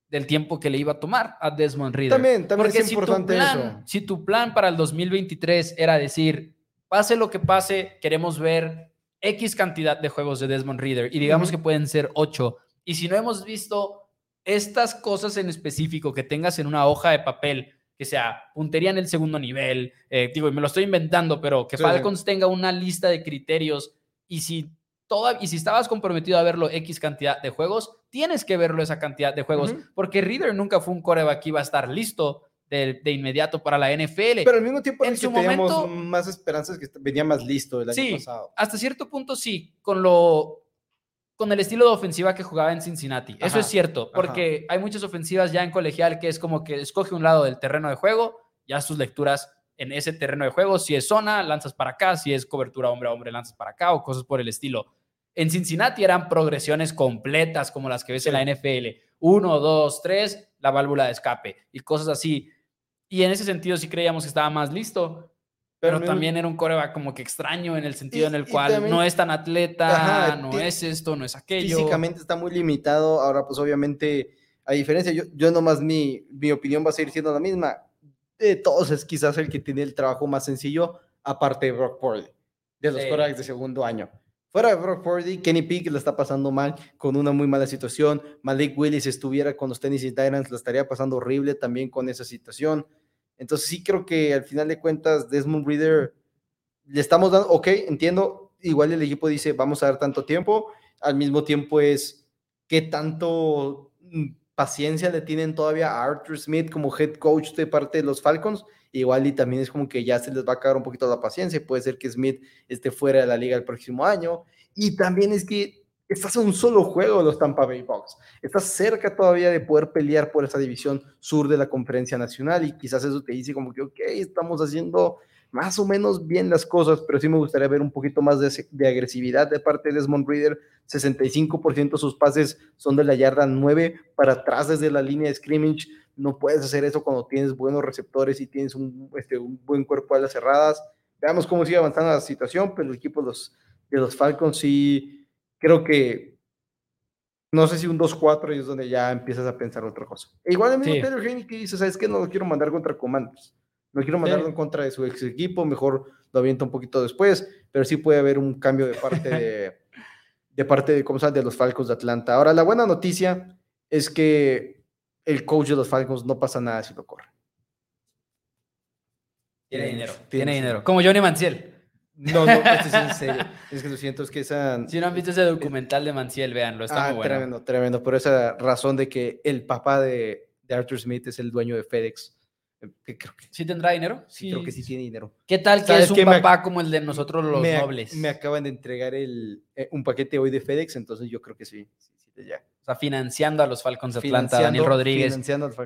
del tiempo que le iba a tomar a Desmond Reader. También, también es importante eso. Si tu plan para el 2023 era decir, pase lo que pase, queremos ver X cantidad de juegos de Desmond Reader y digamos que pueden ser 8. Y si no hemos visto estas cosas en específico que tengas en una hoja de papel, que sea puntería en el segundo nivel, eh, digo, me lo estoy inventando, pero que Falcons tenga una lista de criterios y si toda, y si estabas comprometido a verlo X cantidad de juegos, tienes que verlo esa cantidad de juegos, porque Reader nunca fue un coreback que iba a estar listo de, inmediato para la NFL. Pero al mismo tiempo en su momento más esperanzas que venía más listo el año sí, pasado. Hasta cierto punto sí, con lo con el estilo de ofensiva que jugaba en Cincinnati. Eso es cierto, porque hay muchas ofensivas ya en colegial que es como que escoge un lado del terreno de juego, ya sus lecturas en ese terreno de juego, si es zona, lanzas para acá, si es cobertura hombre a hombre, lanzas para acá o cosas por el estilo. En Cincinnati eran progresiones completas como las que ves en la NFL. Uno, dos, tres, la válvula de escape y cosas así. Y en ese sentido sí creíamos que estaba más listo. Pero, también era un coreback como que extraño en el sentido en el cual no es tan atleta, no es esto, no es aquello. Físicamente está muy limitado. Ahora, pues obviamente, a diferencia, yo, yo nomás mi, mi opinión va a seguir siendo la misma. De todos es quizás el que tiene el trabajo más sencillo, aparte de Brock Purdy, de los corebacks de segundo año. Fuera de Brock Purdy, Kenny Pick le está pasando mal, con una muy mala situación. Malik Willis estuviera con los Tennessee Titans, le estaría pasando horrible también con esa situación. Entonces sí creo que al final de cuentas Desmond Reader le estamos dando, ok, entiendo, igual el equipo dice vamos a dar tanto tiempo, al mismo tiempo es qué tanto mm, paciencia le tienen todavía a Arthur Smith como head coach de parte de los Falcons, igual y también es como que ya se les va a acabar un poquito la paciencia, puede ser que Smith esté fuera de la liga el próximo año, y también es que estás en un solo juego de los Tampa Bay Bucks. Estás cerca todavía de poder pelear por esa división sur de la conferencia nacional y quizás eso te dice como que, ok, estamos haciendo más o menos bien las cosas, pero sí me gustaría ver un poquito más de, agresividad de parte de Desmond Reader. 65% de sus pases son de la yarda 9 para atrás desde la línea de scrimmage. No puedes hacer eso cuando tienes buenos receptores y tienes un, este, buen cuerpo a las cerradas. Veamos cómo sigue avanzando la situación, pero el equipo de los Falcons sí creo que no sé si un 2-4 es donde ya empiezas a pensar otra cosa. E igual el mismo sí. Taylor que dice, ¿sabes qué? No lo quiero mandar contra Comandos. No quiero mandarlo en contra de su ex equipo, mejor lo avienta un poquito después, pero sí puede haber un cambio de parte de, de parte de, ¿cómo se de los Falcons de Atlanta. Ahora, la buena noticia es que el coach de los Falcons no pasa nada si lo corre. Tiene dinero. Tiene dinero. Como Johnny Manciel. No, no, esto es en serio. Es que lo siento, es que esa... Si no han visto ese documental de Manciel, véanlo, está ah, muy bueno. Tremendo, tremendo. Por esa razón de que el papá de, de Arthur Smith es el dueño de FedEx. Que creo que, ¿Sí tendrá dinero? Sí, creo que sí tiene dinero. ¿Qué tal que es un papá como el de nosotros los nobles? Me acaban de entregar el, eh, un paquete hoy de FedEx, entonces yo creo que sí. Sí ya financiando a los Falcons de Atlanta, Daniel Rodríguez.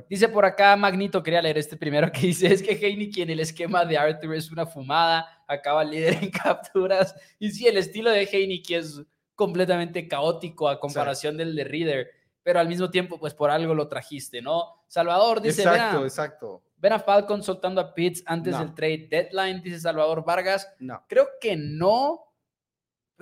Dice por acá, Magnito, quería leer este primero que dice, es que Heineken en el esquema de Arthur es una fumada, acaba líder en capturas. Y sí, el estilo de Heineken es completamente caótico a comparación del de Reader, pero al mismo tiempo, pues por algo lo trajiste, ¿no? Salvador dice, exacto, exacto. Ven a Falcons soltando a Pitts antes del trade deadline, dice Salvador Vargas. No. Creo que no,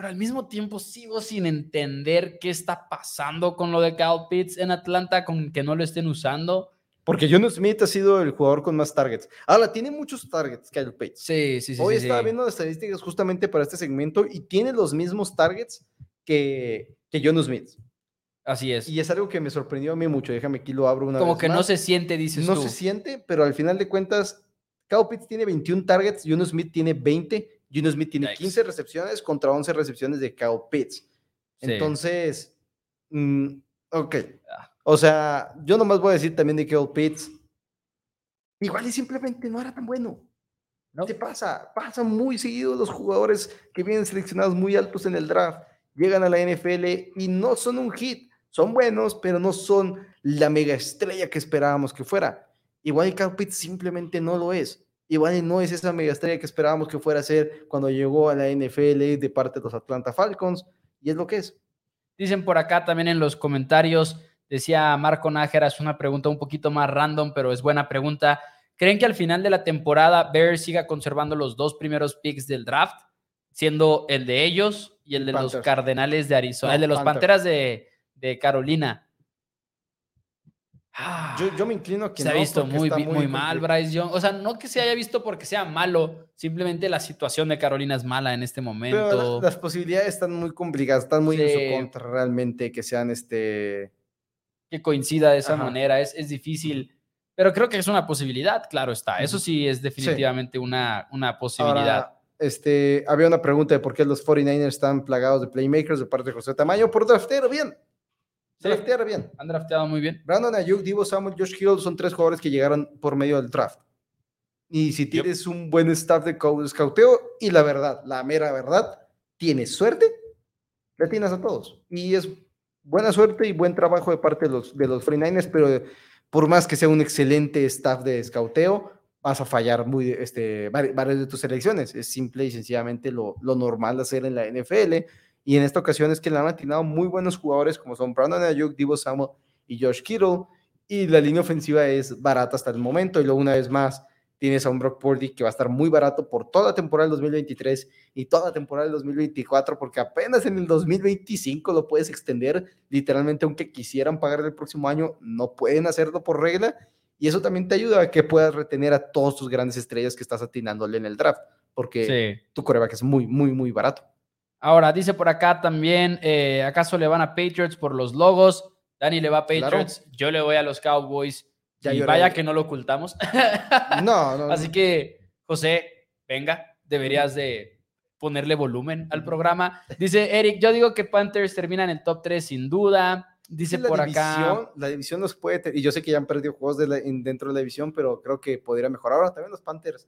pero al mismo tiempo sigo sin entender qué está pasando con lo de Cal Pitts en Atlanta, con que no lo estén usando. Porque John Smith ha sido el jugador con más targets. Ahora, tiene muchos targets, Kyle Pitts. Sí, sí, sí. Hoy sí, estaba sí. viendo las estadísticas justamente para este segmento y tiene los mismos targets que, que John Smith. Así es. Y es algo que me sorprendió a mí mucho. Déjame aquí lo abro una Como vez que no se siente, dices no tú. se siente, pero al final de cuentas, Kyle Pitts tiene 21 targets, Juno Smith tiene 20, Juno Smith tiene Yikes. 15 recepciones contra 11 recepciones de Kyle Pitts. Sí. Entonces, mm, ok. O sea, yo nomás voy a decir también de Kyle Pitts. Igual y simplemente no era tan bueno. ¿no? ¿Qué pasa? Pasa muy seguido los jugadores que vienen seleccionados muy altos en el draft, llegan a la NFL y no son un hit. Son buenos, pero no son la mega estrella que esperábamos que fuera. Igual y Kyle Pitts simplemente no lo es. Igual y no es esa mega estrella que esperábamos que fuera a ser cuando llegó a la NFL de parte de los Atlanta Falcons. Y es lo que es. Dicen por acá también en los comentarios, decía Marco Nájera, es una pregunta un poquito más random, pero es buena pregunta. ¿Creen que al final de la temporada Bears siga conservando los dos primeros picks del draft, siendo el de ellos y el de los. Cardenales de Arizona, No, el de los Panthers. Panteras de, de Carolina? Ah, Yo, yo me inclino a que se ha no, visto porque muy, mal. Bryce Young. O sea, no que se haya visto porque sea malo, simplemente la situación de Carolina es mala en este Pero momento. la- las posibilidades están muy complicadas, están muy en Sí. su contra realmente que sean este. que coincida de esa Ajá. manera, es, es difícil, pero creo que es una posibilidad, claro está. Eso sí es definitivamente una, una posibilidad. Ahora, este, había una pregunta de por qué los 49ers están plagados de playmakers de parte de José Tamayo por draftear bien. Sí. Draftear bien. Han drafteado muy bien. Brandon Ayuk, Divo Samuel, Josh Hill son tres jugadores que llegaron por medio del draft. Y si tienes un buen staff de scouteo, y la verdad, la mera verdad, tienes suerte, le tienes a todos. Y es buena suerte y buen trabajo de parte de los, de los 49ers, pero por más que sea un excelente staff de scouteo, vas a fallar muy, este, vari- varias de tus selecciones. Es simple y sencillamente lo, lo normal de hacer en la NFL. Y en esta ocasión es que le han atinado muy buenos jugadores como son Brandon Ayuk, Divo Samuel y Josh Kittle. Y la línea ofensiva es barata hasta el momento. Y luego una vez más tienes a un Brock Purdy que va a estar muy barato por toda la temporada del 2023 y toda la temporada del 2024 porque apenas en el 2025 lo puedes extender. Literalmente aunque quisieran pagar el próximo año, no pueden hacerlo por regla. Y eso también te ayuda a que puedas retener a todos tus grandes estrellas que estás atinándole en el draft. Porque Sí. tu coreback es muy, muy, muy barato. Ahora, dice por acá también, eh, ¿acaso le van a Patriots por los logos? Dani le va a Claro. Patriots, yo le voy a los Cowboys. Ya y vaya que no lo ocultamos. No, no. Así que, José, venga, deberías de ponerle volumen al programa. Dice Eric, yo digo que Panthers termina en el top 3 sin duda. Dice la por división, acá. La división nos puede. Y yo sé que ya han perdido juegos de la- en- dentro de la división, pero creo que podría mejorar. Ahora también los Panthers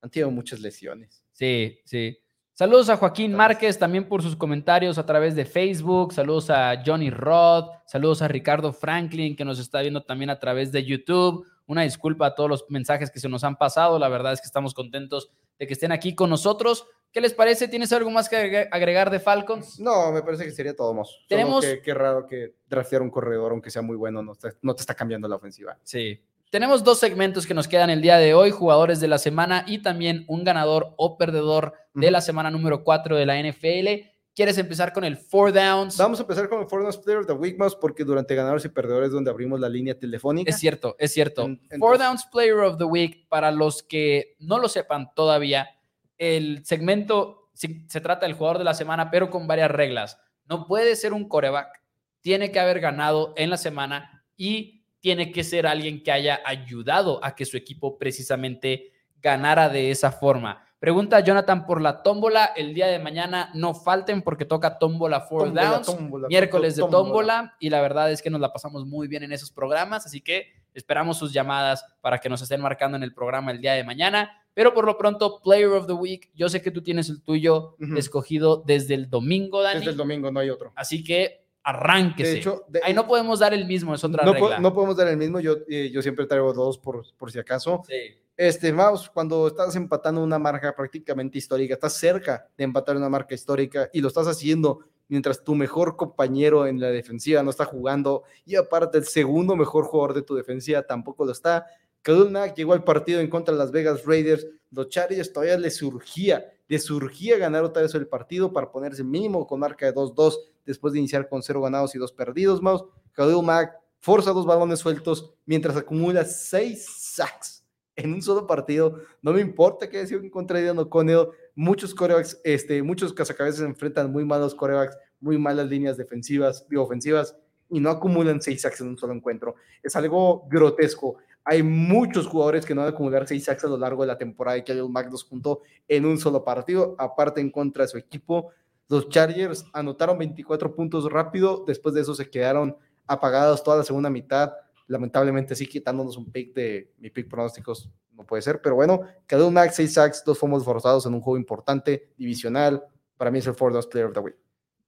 han tenido muchas lesiones. Sí, sí. Saludos a Joaquín. Márquez también por sus comentarios a través de Facebook. Saludos a Johnny Rod. Saludos a Ricardo Franklin que nos está viendo también a través de YouTube. Una disculpa a todos los mensajes que se nos han pasado. La verdad es que estamos contentos de que estén aquí con nosotros. ¿Qué les parece? ¿Tienes algo más que agrega- agregar de Falcons? No, me parece que sería todo más. Solo Tenemos- que- Qué raro que draftear un corredor, aunque sea muy bueno, no te, no te está cambiando la ofensiva. Sí. Tenemos dos segmentos que nos quedan el día de hoy, jugadores de la semana y también un ganador o perdedor de la semana número 4 de la NFL. ¿Quieres empezar con el four downs? Vamos a empezar con el Foreign Player of the Week más porque durante ganadores y perdedores es donde abrimos la línea telefónica. Es cierto, es cierto. En- Four Downs Player of the Week, para los que no lo sepan todavía, el segmento sí, se trata del jugador de la semana, pero con varias reglas. No puede ser un coreback, tiene que haber ganado en la semana y tiene que ser alguien que haya ayudado a que su equipo precisamente ganara de esa forma. Pregunta Jonathan por la tómbola. El día de mañana no falten porque toca tómbola Four Tómbola, Downs tómbola, miércoles de tómbola. tómbola y la verdad es que nos la pasamos muy bien en esos programas, así que esperamos sus llamadas para que nos estén marcando en el programa el día de mañana. Pero por lo pronto, Player of the Week, yo sé que tú tienes el tuyo escogido desde el domingo, Dani. Desde el domingo no hay otro. Así que arránquese. De hecho, de- Ahí no podemos dar el mismo, es otra no, po- regla. no podemos dar el mismo. Yo, eh, yo siempre traigo dos por, por si acaso. Sí. Este, vamos, cuando estás empatando una marca prácticamente histórica, estás cerca de empatar una marca histórica y lo estás haciendo mientras tu mejor compañero en la defensiva no está jugando y aparte el segundo mejor jugador de tu defensiva tampoco lo está. Khalil Mack llegó al partido en contra de las Vegas Raiders. Los Chargers todavía le surgía, le surgía ganar otra vez el partido para ponerse mínimo con marca de 2-2 después de iniciar con cero ganados y dos perdidos, Maus. Khalil Mack forza dos balones sueltos mientras acumula seis sacks en un solo partido. No me importa que haya sido en contra de O'Connell. Muchos corebacks, este, muchos cazacabezas enfrentan muy malos corebacks, muy malas líneas defensivas y ofensivas y no acumulan seis sacks en un solo encuentro. Es algo grotesco. Hay muchos jugadores que no van a acumular seis sacks a lo largo de la temporada y que un Mac los juntó en un solo partido, aparte en contra de su equipo. Los Chargers anotaron 24 puntos rápido, después de eso se quedaron apagados toda la segunda mitad. Lamentablemente sí quitándonos un pick de mi pick pronósticos, no puede ser, pero bueno, quedó un Max, 6 sacks, dos fomos forzados en un juego importante, divisional. Para mí es el Four Downs Player of the Week.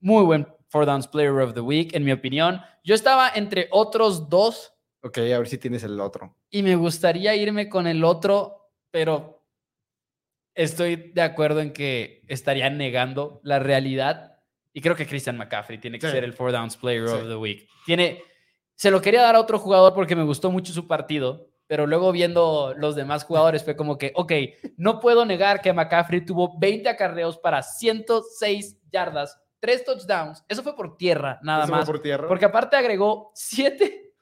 Muy buen Four Downs Player of the Week, en mi opinión. Yo estaba entre otros dos. Ok, a ver si tienes el otro. Y me gustaría irme con el otro, pero estoy de acuerdo en que estaría negando la realidad. Y creo que Christian McCaffrey tiene que ser el Four Downs Player of the Week. Tiene, se lo quería dar a otro jugador porque me gustó mucho su partido, pero luego viendo los demás jugadores fue como que, ok, no puedo negar que McCaffrey tuvo 20 acarreos para 106 yardas, 3 touchdowns. Eso fue por tierra, nada más. por tierra? Porque aparte agregó 7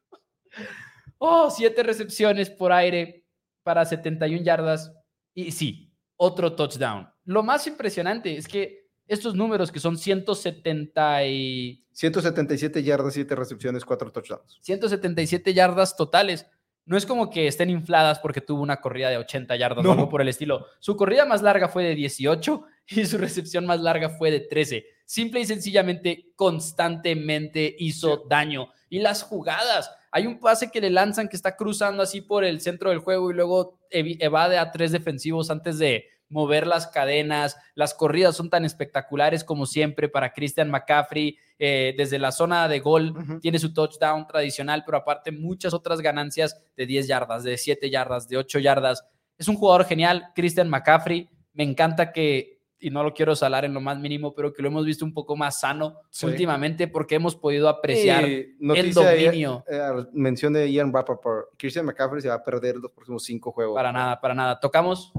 oh, siete recepciones por aire para 71 yardas. Y sí, otro touchdown. Lo más impresionante es que estos números que son 170 y... 177 yardas, 7 recepciones, 4 touchdowns. 177 yardas totales. No es como que estén infladas porque tuvo una corrida de 80 yardas o algo por el estilo. Su corrida más larga fue de 18 y su recepción más larga fue de 13. Simple y sencillamente, constantemente hizo daño. Y las jugadas, hay un pase que le lanzan que está cruzando así por el centro del juego y luego evade a tres defensivos antes de mover las cadenas. Las corridas son tan espectaculares como siempre para Christian McCaffrey. Eh, desde la zona de gol tiene su touchdown tradicional, pero aparte muchas otras ganancias de 10 yardas, de 7 yardas, de 8 yardas. Es un jugador genial, Christian McCaffrey. Me encanta que y no lo quiero salar en lo más mínimo, pero que lo hemos visto un poco más sano últimamente porque hemos podido apreciar el dominio. Eh, mención de Ian Rappaport, Christian McCaffrey se va a perder los próximos cinco juegos. Para nada, para nada. Tocamos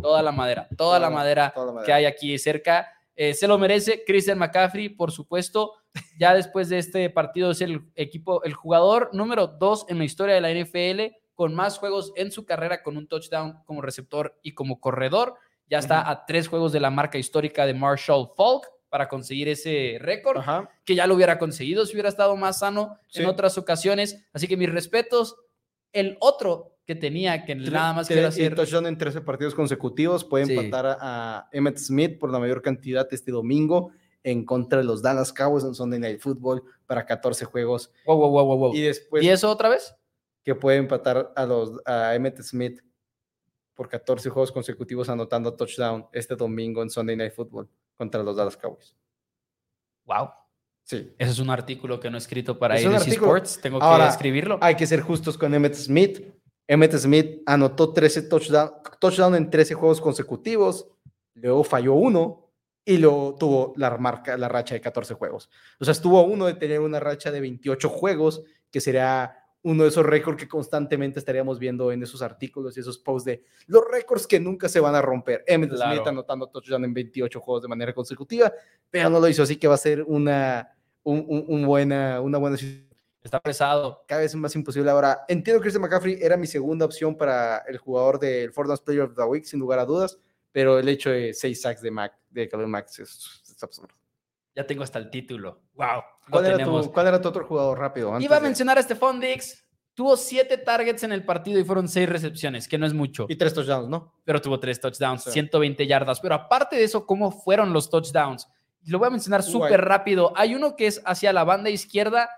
toda la madera, toda, la, madera que hay aquí cerca. Eh, se lo merece Christian McCaffrey, por supuesto. Ya después de este partido es el equipo, el jugador número dos en la historia de la NFL con más juegos en su carrera con un touchdown como receptor y como corredor. Ya está a tres juegos de la marca histórica de Marshall Falk para conseguir ese récord, que ya lo hubiera conseguido si hubiera estado más sano en otras ocasiones. Así que mis respetos. El otro que tenía, que nada más que hacer... touchdown en 13 partidos consecutivos, puede empatar a Emmett Smith por la mayor cantidad este domingo en contra de los Dallas Cowboys en Sunday Night Football para 14 juegos. Wow, wow, wow, wow. Y después... ¿Y eso otra vez? Que puede empatar a, los, a Emmett Smith por 14 juegos consecutivos anotando touchdown este domingo en Sunday Night Football contra los Dallas Cowboys. Wow. Sí. Ese es un artículo que no he escrito para ABC Sports. Tengo que escribirlo. Hay que ser justos con Emmett Smith. Emmett Smith anotó 13 touchdown, touchdown en 13 juegos consecutivos. Luego falló uno y luego tuvo la marca, la racha de 14 juegos. O sea, estuvo uno de tener una racha de 28 juegos, que sería uno de esos récords que constantemente estaríamos viendo en esos artículos y esos posts de los récords que nunca se van a romper. Emmett Smith anotando touchdown en 28 juegos de manera consecutiva, pero no lo hizo, así que va a ser una, un, buena, una buena Está pesado. Cada vez más imposible. Ahora, entiendo que Christian McCaffrey era mi segunda opción para el jugador del Ford Player of the Week, sin lugar a dudas, pero el hecho de seis sacks de Mac, de Khalil Max es absurdo. Ya tengo hasta el título. Wow. ¿Cuál, era tu, ¿Cuál era, tu, otro jugador rápido? Iba a mencionar a Stephon Dix. Tuvo siete targets en el partido y fueron seis recepciones, que no es mucho. Y tres touchdowns, ¿no? Pero tuvo tres touchdowns, 120 yardas. Pero aparte de eso, ¿cómo fueron los touchdowns? Lo voy a mencionar súper rápido. Hay uno que es hacia la banda izquierda,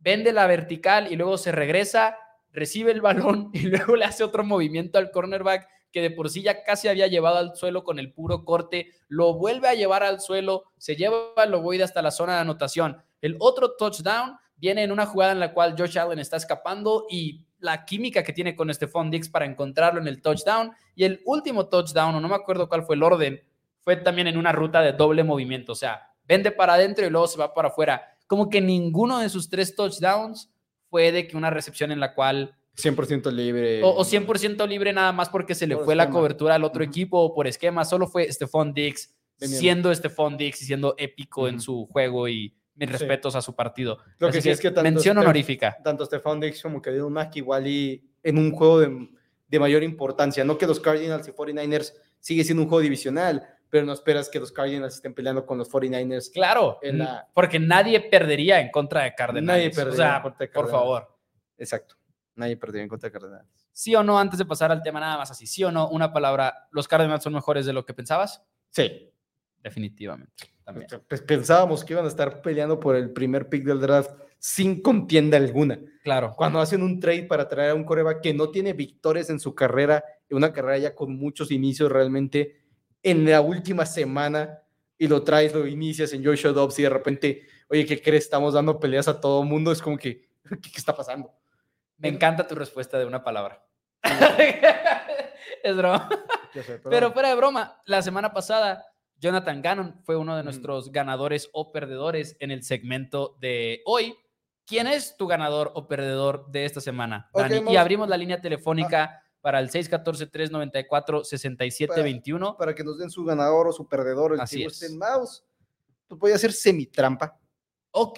vende la vertical y luego se regresa, recibe el balón y luego le hace otro movimiento al cornerback que de por sí ya casi había llevado al suelo con el puro corte, lo vuelve a llevar al suelo, se lleva el ovoide hasta la zona de anotación. El otro touchdown viene en una jugada en la cual Josh Allen está escapando y la química que tiene con Stephon Dix para encontrarlo en el touchdown. Y el último touchdown, o no me acuerdo cuál fue el orden, fue también en una ruta de doble movimiento, o sea, vende para adentro y luego se va para afuera. Como que ninguno de sus tres touchdowns fue de que una recepción en la cual 100% libre. O, 100% libre nada más porque se le fue la cobertura al otro equipo o por esquema. Solo fue Stephon Dix siendo Stephon Dix y siendo épico en su juego y mis Sí. respetos a su partido. Lo Así que sí es que tanto mención Steph- honorífica. tanto Stefan Diggs como Khalil Mack igual y en un juego de, de mayor importancia. No que los Cardinals y 49ers sigue siendo un juego divisional, pero no esperas que los Cardinals estén peleando con los 49ers. Claro, en la- porque nadie perdería en contra de Cardenales. Nadie O perdería sea, en contra de por favor. Exacto. Nadie perdió en contra de Cardinals. ¿Sí o no? Antes de pasar al tema nada más así, ¿sí o no? Una palabra, ¿los Cardinals son mejores de lo que pensabas? Sí. Definitivamente. También. Pues pensábamos que iban a estar peleando por el primer pick del draft sin contienda alguna. Claro. Cuando hacen un trade para traer a un coreback que no tiene victorias en su carrera, una carrera ya con muchos inicios realmente en la última semana, y lo traes, lo inicias en Joshua Dobbs y de repente, oye, ¿qué crees? Estamos dando peleas a todo mundo. Es como que, ¿qué, qué está pasando? Me encanta tu respuesta de una palabra. es broma. Sé, Pero fuera de broma, la semana pasada Jonathan Gannon fue uno de Ujú. nuestros ganadores o perdedores en el segmento de hoy. ¿Quién es tu ganador o perdedor de esta semana, Ok, Dani? Y abrimos la línea telefónica para el 614-394-6721. para que nos den su ganador o su perdedor, el Así que es. mouse. Pues voy a hacer semitrampa.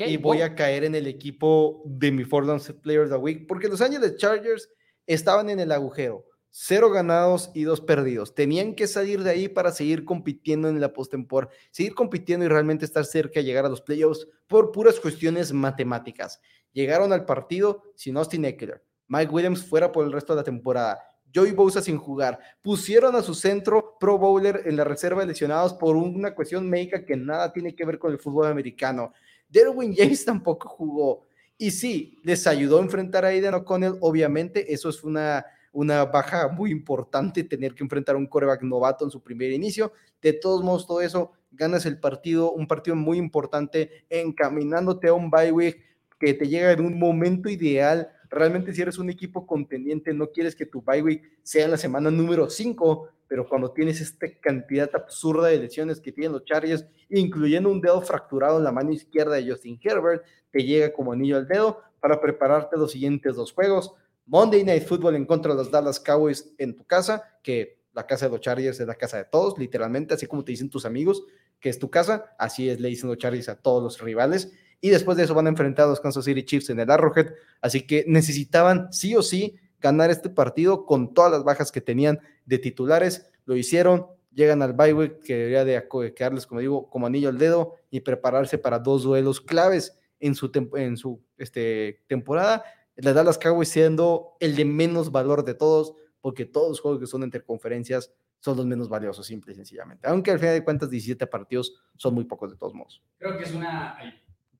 Y voy wow. a caer en el equipo de mi Four Downs Player of the Week, porque los Angeles Chargers estaban en el agujero, cero ganados y dos perdidos. Tenían que salir de ahí para seguir compitiendo en la postemporada, seguir compitiendo y realmente estar cerca de llegar a los playoffs por puras cuestiones matemáticas. Llegaron al partido sin Austin Eckler, Mike Williams fuera por el resto de la temporada. Joey Bosa sin jugar. Pusieron a su centro Pro Bowler en la reserva de lesionados por una cuestión médica que nada tiene que ver con el fútbol americano. Derwin James tampoco jugó. Y sí, les ayudó a enfrentar a Aiden O'Connell, obviamente, eso es una, una baja muy importante, tener que enfrentar a un coreback novato en su primer inicio. De todos modos, todo eso, ganas el partido, un partido muy importante, encaminándote a un bye que te llega en un momento ideal. Realmente si eres un equipo contendiente, no quieres que tu bye week sea la semana número 5, pero cuando tienes esta cantidad absurda de lesiones que tienen los Chargers, incluyendo un dedo fracturado en la mano izquierda de Justin Herbert, te llega como anillo al dedo para prepararte los siguientes dos juegos. Monday Night Football en contra de los Dallas Cowboys en tu casa, que la casa de los Chargers es la casa de todos, literalmente, así como te dicen tus amigos, que es tu casa, así es, le dicen los Chargers a todos los rivales. Y después de eso van a enfrentar a los Kansas City Chiefs en el Arrowhead, así que necesitaban sí o sí ganar este partido con todas las bajas que tenían de titulares. Lo hicieron, llegan al bye que debería de quedarles, como digo, como anillo al dedo y prepararse para dos duelos claves en su, en su este, temporada. La Dallas Cowboys siendo el de menos valor de todos, porque todos los juegos que son entre conferencias son los menos valiosos, simple y sencillamente. Aunque al final de cuentas 17 partidos son muy pocos de todos modos. Creo que es una.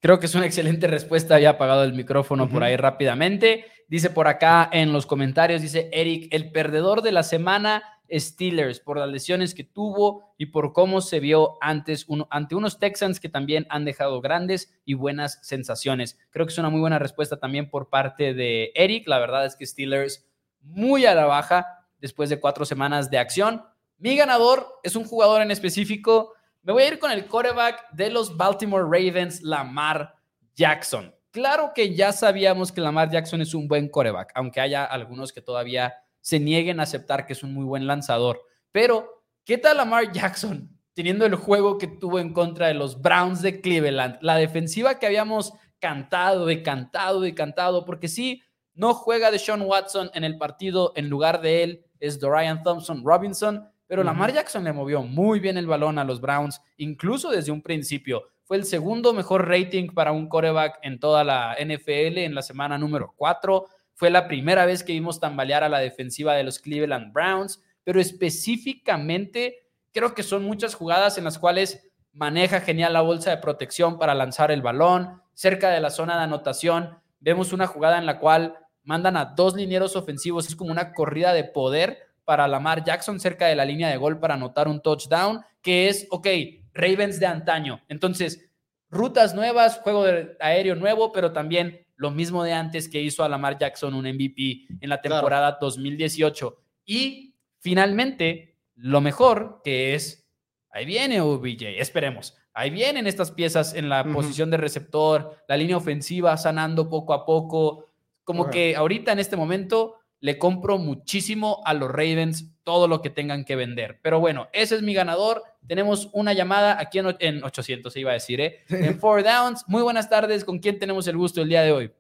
Creo que es una excelente respuesta. Había apagado el micrófono por ahí rápidamente. Dice por acá en los comentarios, dice Eric, el perdedor de la semana Steelers por las lesiones que tuvo y por cómo se vio antes uno- ante unos Texans que también han dejado grandes y buenas sensaciones. Creo que es una muy buena respuesta también por parte de Eric. La verdad es que Steelers muy a la baja después de cuatro semanas de acción. Mi ganador es un jugador en específico. Me voy a ir con el quarterback de los Baltimore Ravens, Lamar Jackson. Claro que ya sabíamos que Lamar Jackson es un buen quarterback, aunque haya algunos que todavía se nieguen a aceptar que es un muy buen lanzador. Pero, ¿qué tal Lamar Jackson teniendo el juego que tuvo en contra de los Browns de Cleveland? La defensiva que habíamos cantado y cantado y cantado, porque sí, no juega de Sean Watson en el partido, en lugar de él es Dorian Thompson Robinson, pero Ujú. Lamar Jackson le movió muy bien el balón a los Browns, incluso desde un principio. Fue el segundo mejor rating para un coreback en toda la NFL en la semana número 4. Fue la primera vez que vimos tambalear a la defensiva de los Cleveland Browns, pero específicamente creo que son muchas jugadas en las cuales maneja genial la bolsa de protección para lanzar el balón. Cerca de la zona de anotación, vemos una jugada en la cual mandan a dos linieros ofensivos. Es como una corrida de poder para Lamar Jackson cerca de la línea de gol para anotar un touchdown, que es, ok, Ravens de antaño. Entonces, rutas nuevas, juego de aéreo nuevo, pero también lo mismo de antes que hizo a Lamar Jackson un MVP en la Claro. temporada 2018. Y finalmente, lo mejor que es, ahí viene OBJ, esperemos. Ahí vienen estas piezas en la posición de receptor, la línea ofensiva sanando poco a poco. Como que ahorita en este momento le compro muchísimo a los Ravens todo lo que tengan que vender. Pero bueno, ese es mi ganador. Tenemos una llamada aquí en, en 800, se iba a decir, ¿eh? En Four Downs. Muy buenas tardes. ¿Con quién tenemos el gusto el día de hoy?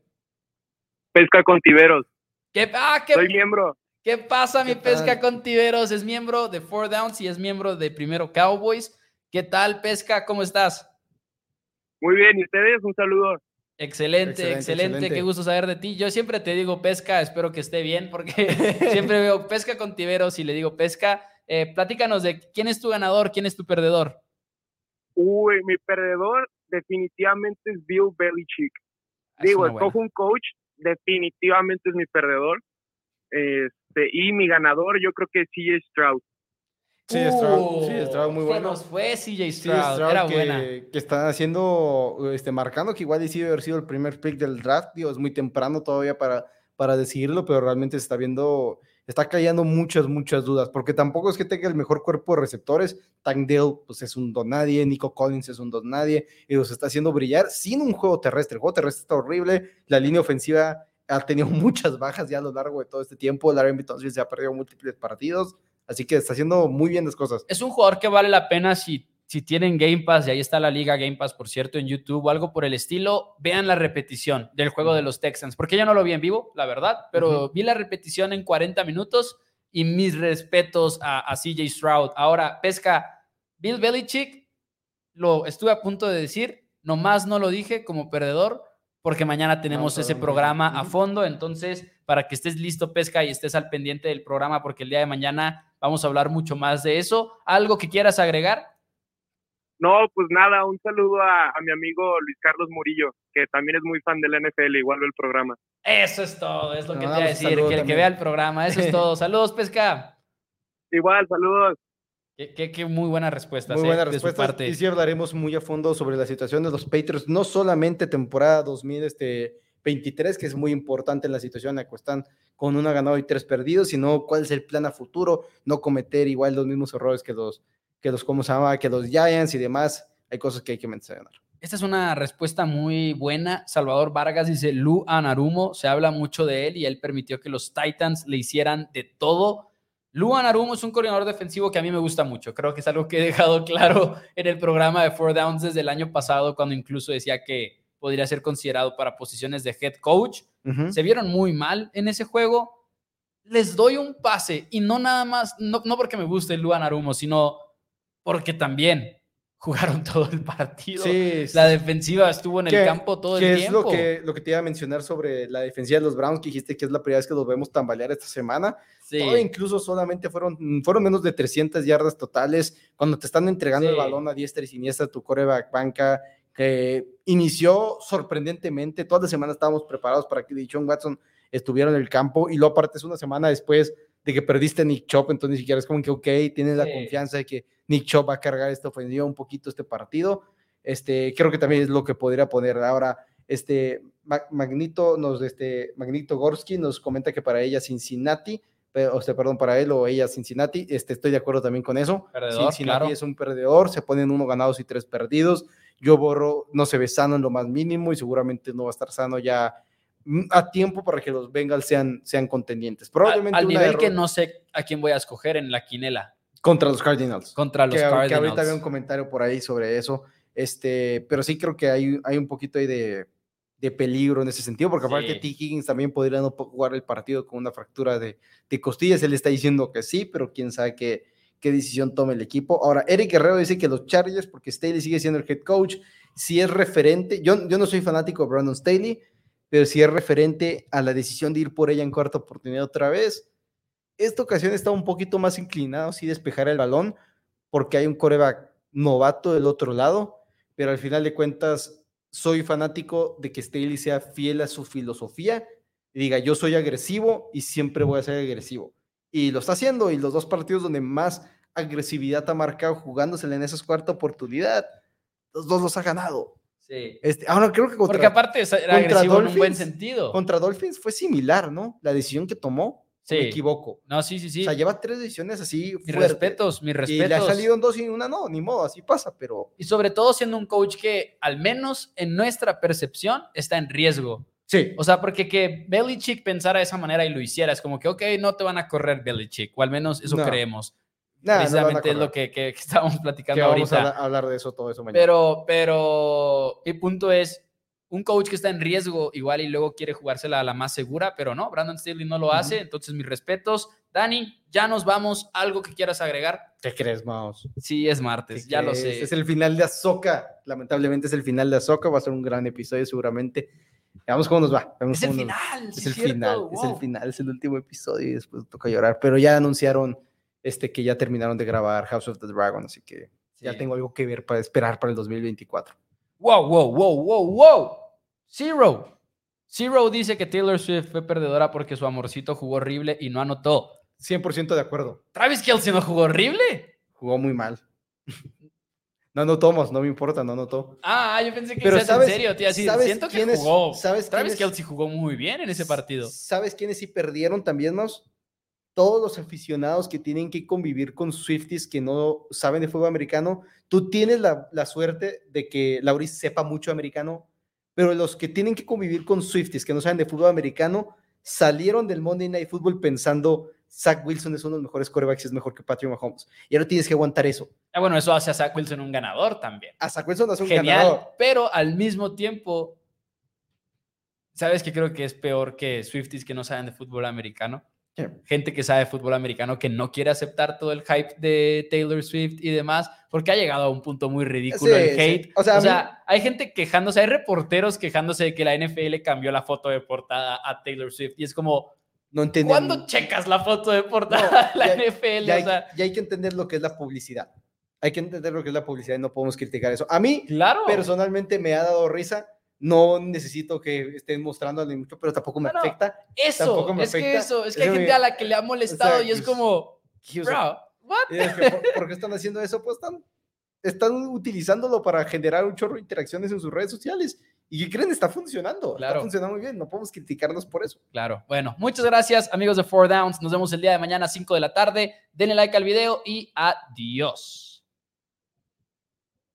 Pesca con Tiveros. ¿Qué, ah, Soy miembro. ¿Qué pasa, mi Pesca con Tiveros? Es miembro de Four Downs y es miembro de Primero Cowboys. ¿Qué tal, Pesca? ¿Cómo estás? Muy bien, ¿y ustedes? Un saludo. Excelente, excelente, qué gusto saber de ti. Yo siempre te digo pesca, espero que esté bien, porque siempre veo pesca con tiberos y le digo pesca. Eh, platícanos de quién es tu ganador, quién es tu perdedor. Uy, mi perdedor definitivamente es Bill Belichick. Digo, escojo un coach, definitivamente es mi perdedor. Este, y mi ganador, yo creo que es CJ Stroud. Sí, Stroud, sí, Stroud muy bueno. nos fue CJ Stroud, era que, buena. Que está haciendo, este, marcando que igual decidió haber sido el primer pick del draft, digo, es muy temprano todavía para, para decidirlo, pero realmente se está viendo, está cayendo muchas, muchas dudas, porque tampoco es que tenga el mejor cuerpo de receptores, Tank Dale, pues es un don nadie, Nico Collins es un don nadie, y los está haciendo brillar sin un juego terrestre, el juego terrestre está horrible, la línea ofensiva ha tenido muchas bajas ya a lo largo de todo este tiempo, Larry Tunsil se ha perdido múltiples partidos, Así que está haciendo muy bien las cosas. Es un jugador que vale la pena si, si tienen Game Pass, y ahí está la liga Game Pass, por cierto, en YouTube o algo por el estilo, vean la repetición del juego de los Texans, porque yo no lo vi en vivo, la verdad, pero vi la repetición en 40 minutos y mis respetos a, a CJ Stroud. Ahora, pesca, Bill Belichick, lo estuve a punto de decir, nomás no lo dije como perdedor, porque mañana tenemos ese programa a fondo, entonces para que estés listo, pesca, y estés al pendiente del programa, porque el día de mañana vamos a hablar mucho más de eso. ¿Algo que quieras agregar? No, pues nada, un saludo a, mi amigo Luis Carlos Murillo, que también es muy fan del NFL, igual ve el programa. Eso es todo, es lo que te iba a decir, que el que vea el programa, eso es todo. Saludos, pesca. Igual, saludos. Qué, muy buena respuesta. Muy buena respuesta. Y sí hablaremos muy a fondo sobre la situación de los Patriots, no solamente temporada 2023, este, que es muy importante en la situación en la que están con una ganada y tres perdidos, sino cuál es el plan a futuro, no cometer igual los mismos errores que los, que los, ¿cómo se llama? Que los Giants y demás. Hay cosas que hay que mencionar. Esta es una respuesta muy buena. Salvador Vargas dice, Lu Anarumo, se habla mucho de él y él permitió que los Titans le hicieran de todo Luan Arumo es un coordinador defensivo que a mí me gusta mucho. Creo que es algo que he dejado claro en el programa de Four Downs desde el año pasado, cuando incluso decía que podría ser considerado para posiciones de head coach. Se vieron muy mal en ese juego. Les doy un pase y no nada más, no, no porque me guste Luan Arumo, sino porque también jugaron todo el partido. Sí, la defensiva estuvo en el campo todo el tiempo. es lo que, lo que te iba a mencionar sobre la defensiva de los Browns, que dijiste que es la primera vez que los vemos tambalear esta semana. Sí. incluso solamente fueron, fueron menos de 300 yardas totales. Cuando te están entregando el balón a diestra y siniestra, tu coreback banca, que inició sorprendentemente. Toda la semana estábamos preparados para que Dijon Watson estuviera en el campo y lo aparte es una semana después de que perdiste a Nick Chop, entonces ni siquiera es como que, ok, tienes la confianza de que Nick Chop va a cargar esta ofensiva un poquito este partido. Este, creo que también es lo que podría poner ahora. Este, Magnito, nos, este, Magnito Gorski nos comenta que para ella Cincinnati, o sea, perdón, para él o ella Cincinnati, este, estoy de acuerdo también con eso. Cincinnati es un perdedor, se ponen uno ganados y tres perdidos. Yo borro, no se ve sano en lo más mínimo y seguramente no va a estar sano ya a tiempo para que los Bengals sean, sean contendientes. Probablemente al, nivel que no sé a quién voy a escoger en la quinela. Contra los Cardinals. Contra los Cardinals. Que ahorita había un comentario por ahí sobre eso. Este, pero sí creo que hay, hay un poquito ahí de, de peligro en ese sentido, porque aparte T. Higgins también podría no jugar el partido con una fractura de, de, costillas. Él está diciendo que sí, pero quién sabe qué, qué decisión tome el equipo. Ahora, Eric Guerrero dice que los Chargers, porque Staley sigue siendo el head coach, si es referente, yo, yo no soy fanático de Brandon Staley, pero si es referente a la decisión de ir por ella en cuarta oportunidad otra vez, esta ocasión está un poquito más inclinado, sí, despejar el balón, porque hay un coreback novato del otro lado, pero al final de cuentas soy fanático de que Staley sea fiel a su filosofía y diga, yo soy agresivo y siempre voy a ser agresivo. Y lo está haciendo, y los dos partidos donde más agresividad ha marcado jugándosele en esa cuarta oportunidad, los dos los ha ganado. Sí. Este, ahora creo que Porque aparte era agresivo en un buen sentido. Contra Dolphins fue similar, ¿no? La decisión que tomó Sí. Me equivoco. No, sí, sí, sí. O sea, lleva tres decisiones así. Mis respetos, mis respetos. Y le ha salido en dos y una no, ni modo, así pasa, pero. Y sobre todo siendo un coach que, al menos en nuestra percepción, está en riesgo. Sí. O sea, porque que Belichick pensara de esa manera y lo hiciera, es como que, ok, no te van a correr Belichick, o al menos eso No. creemos. Nah, no lo Precisamente es lo que, que- que estábamos Que platicando vamos a ahorita. hablar de eso, todo eso mañana. Pero, pero, el punto es, un coach que está en riesgo igual y luego quiere jugársela a la más segura, pero no, Brandon Staley no lo hace, entonces mis respetos. Dani, ya nos vamos, ¿algo que quieras agregar? ¿Qué crees, Maos? Sí, es martes, ya lo Que sé. Es el final de Azoka. Lamentablemente es el final de Azoka. Va a ser un gran episodio seguramente. Veamos cómo nos va. veamos Es el cómo nos- final, sí Es el cierto, final, es el wow. final, es el último episodio y después toca llorar. Pero ya anunciaron este, que ya terminaron de grabar House of the Dragon, así que ya tengo algo que ver para esperar para el 2024. Wow, wow, wow, wow, wow. Zero. Zero dice que Taylor Swift fue perdedora porque su amorcito jugó horrible y no anotó. 100% de acuerdo. Travis Kelsey no jugó horrible. Jugó muy mal. No anotamos, no me importa, no anotó. Ah, yo pensé que Pero decías ¿sabes- en serio, tío. Así, sabes siento que quiénes- jugó. sabes Travis quiénes- Kelsey jugó muy bien en ese partido. ¿Sabes quiénes sí perdieron también, Maus? Todos los aficionados que tienen que convivir con Swifties que no saben de fútbol americano. Tú tienes la, la suerte de que Lauris sepa mucho americano, pero los que tienen que convivir con Swifties que no saben de fútbol americano salieron del Monday Night Football pensando Zach Wilson es uno de los mejores corebacks y es mejor que Patrick Mahomes. Y ahora tienes que aguantar eso. Ah, bueno, eso hace a Zach Wilson un ganador también. A Zach Wilson es un Genial. ganador. Pero al mismo tiempo, ¿sabes qué creo que es peor que Swifties que no saben de fútbol americano? Gente que sabe fútbol americano que no quiere aceptar todo el hype de Taylor Swift y demás, porque ha llegado a un punto muy ridículo Sí, el sí. hate. O sea, mí- hay gente quejándose, hay reporteros quejándose de que la NFL cambió la foto de portada a Taylor Swift y es como, No entienden. ¿cuándo checas la foto de portada de la ya- NFL? Ya O hay, sea, ya hay que entender lo que es la publicidad. Hay que entender lo que es la publicidad y no podemos criticar eso. A mí, claro. personalmente me ha dado risa. No necesito que estén mostrándole mucho, pero tampoco me No, afecta. Eso, tampoco me es que eso, es que hay gente a la que le ha molestado sea, y es como, bro, what? y es que, ¿por, por qué están haciendo eso? Pues están, están utilizándolo para generar un chorro de interacciones en sus redes sociales. ¿Y creen? Está funcionando. Claro. Está funcionando muy bien. No podemos criticarnos por eso. Claro. Bueno, muchas gracias, amigos de Four Downs. Nos vemos el día de mañana a 5 de la tarde. Denle like al video y adiós.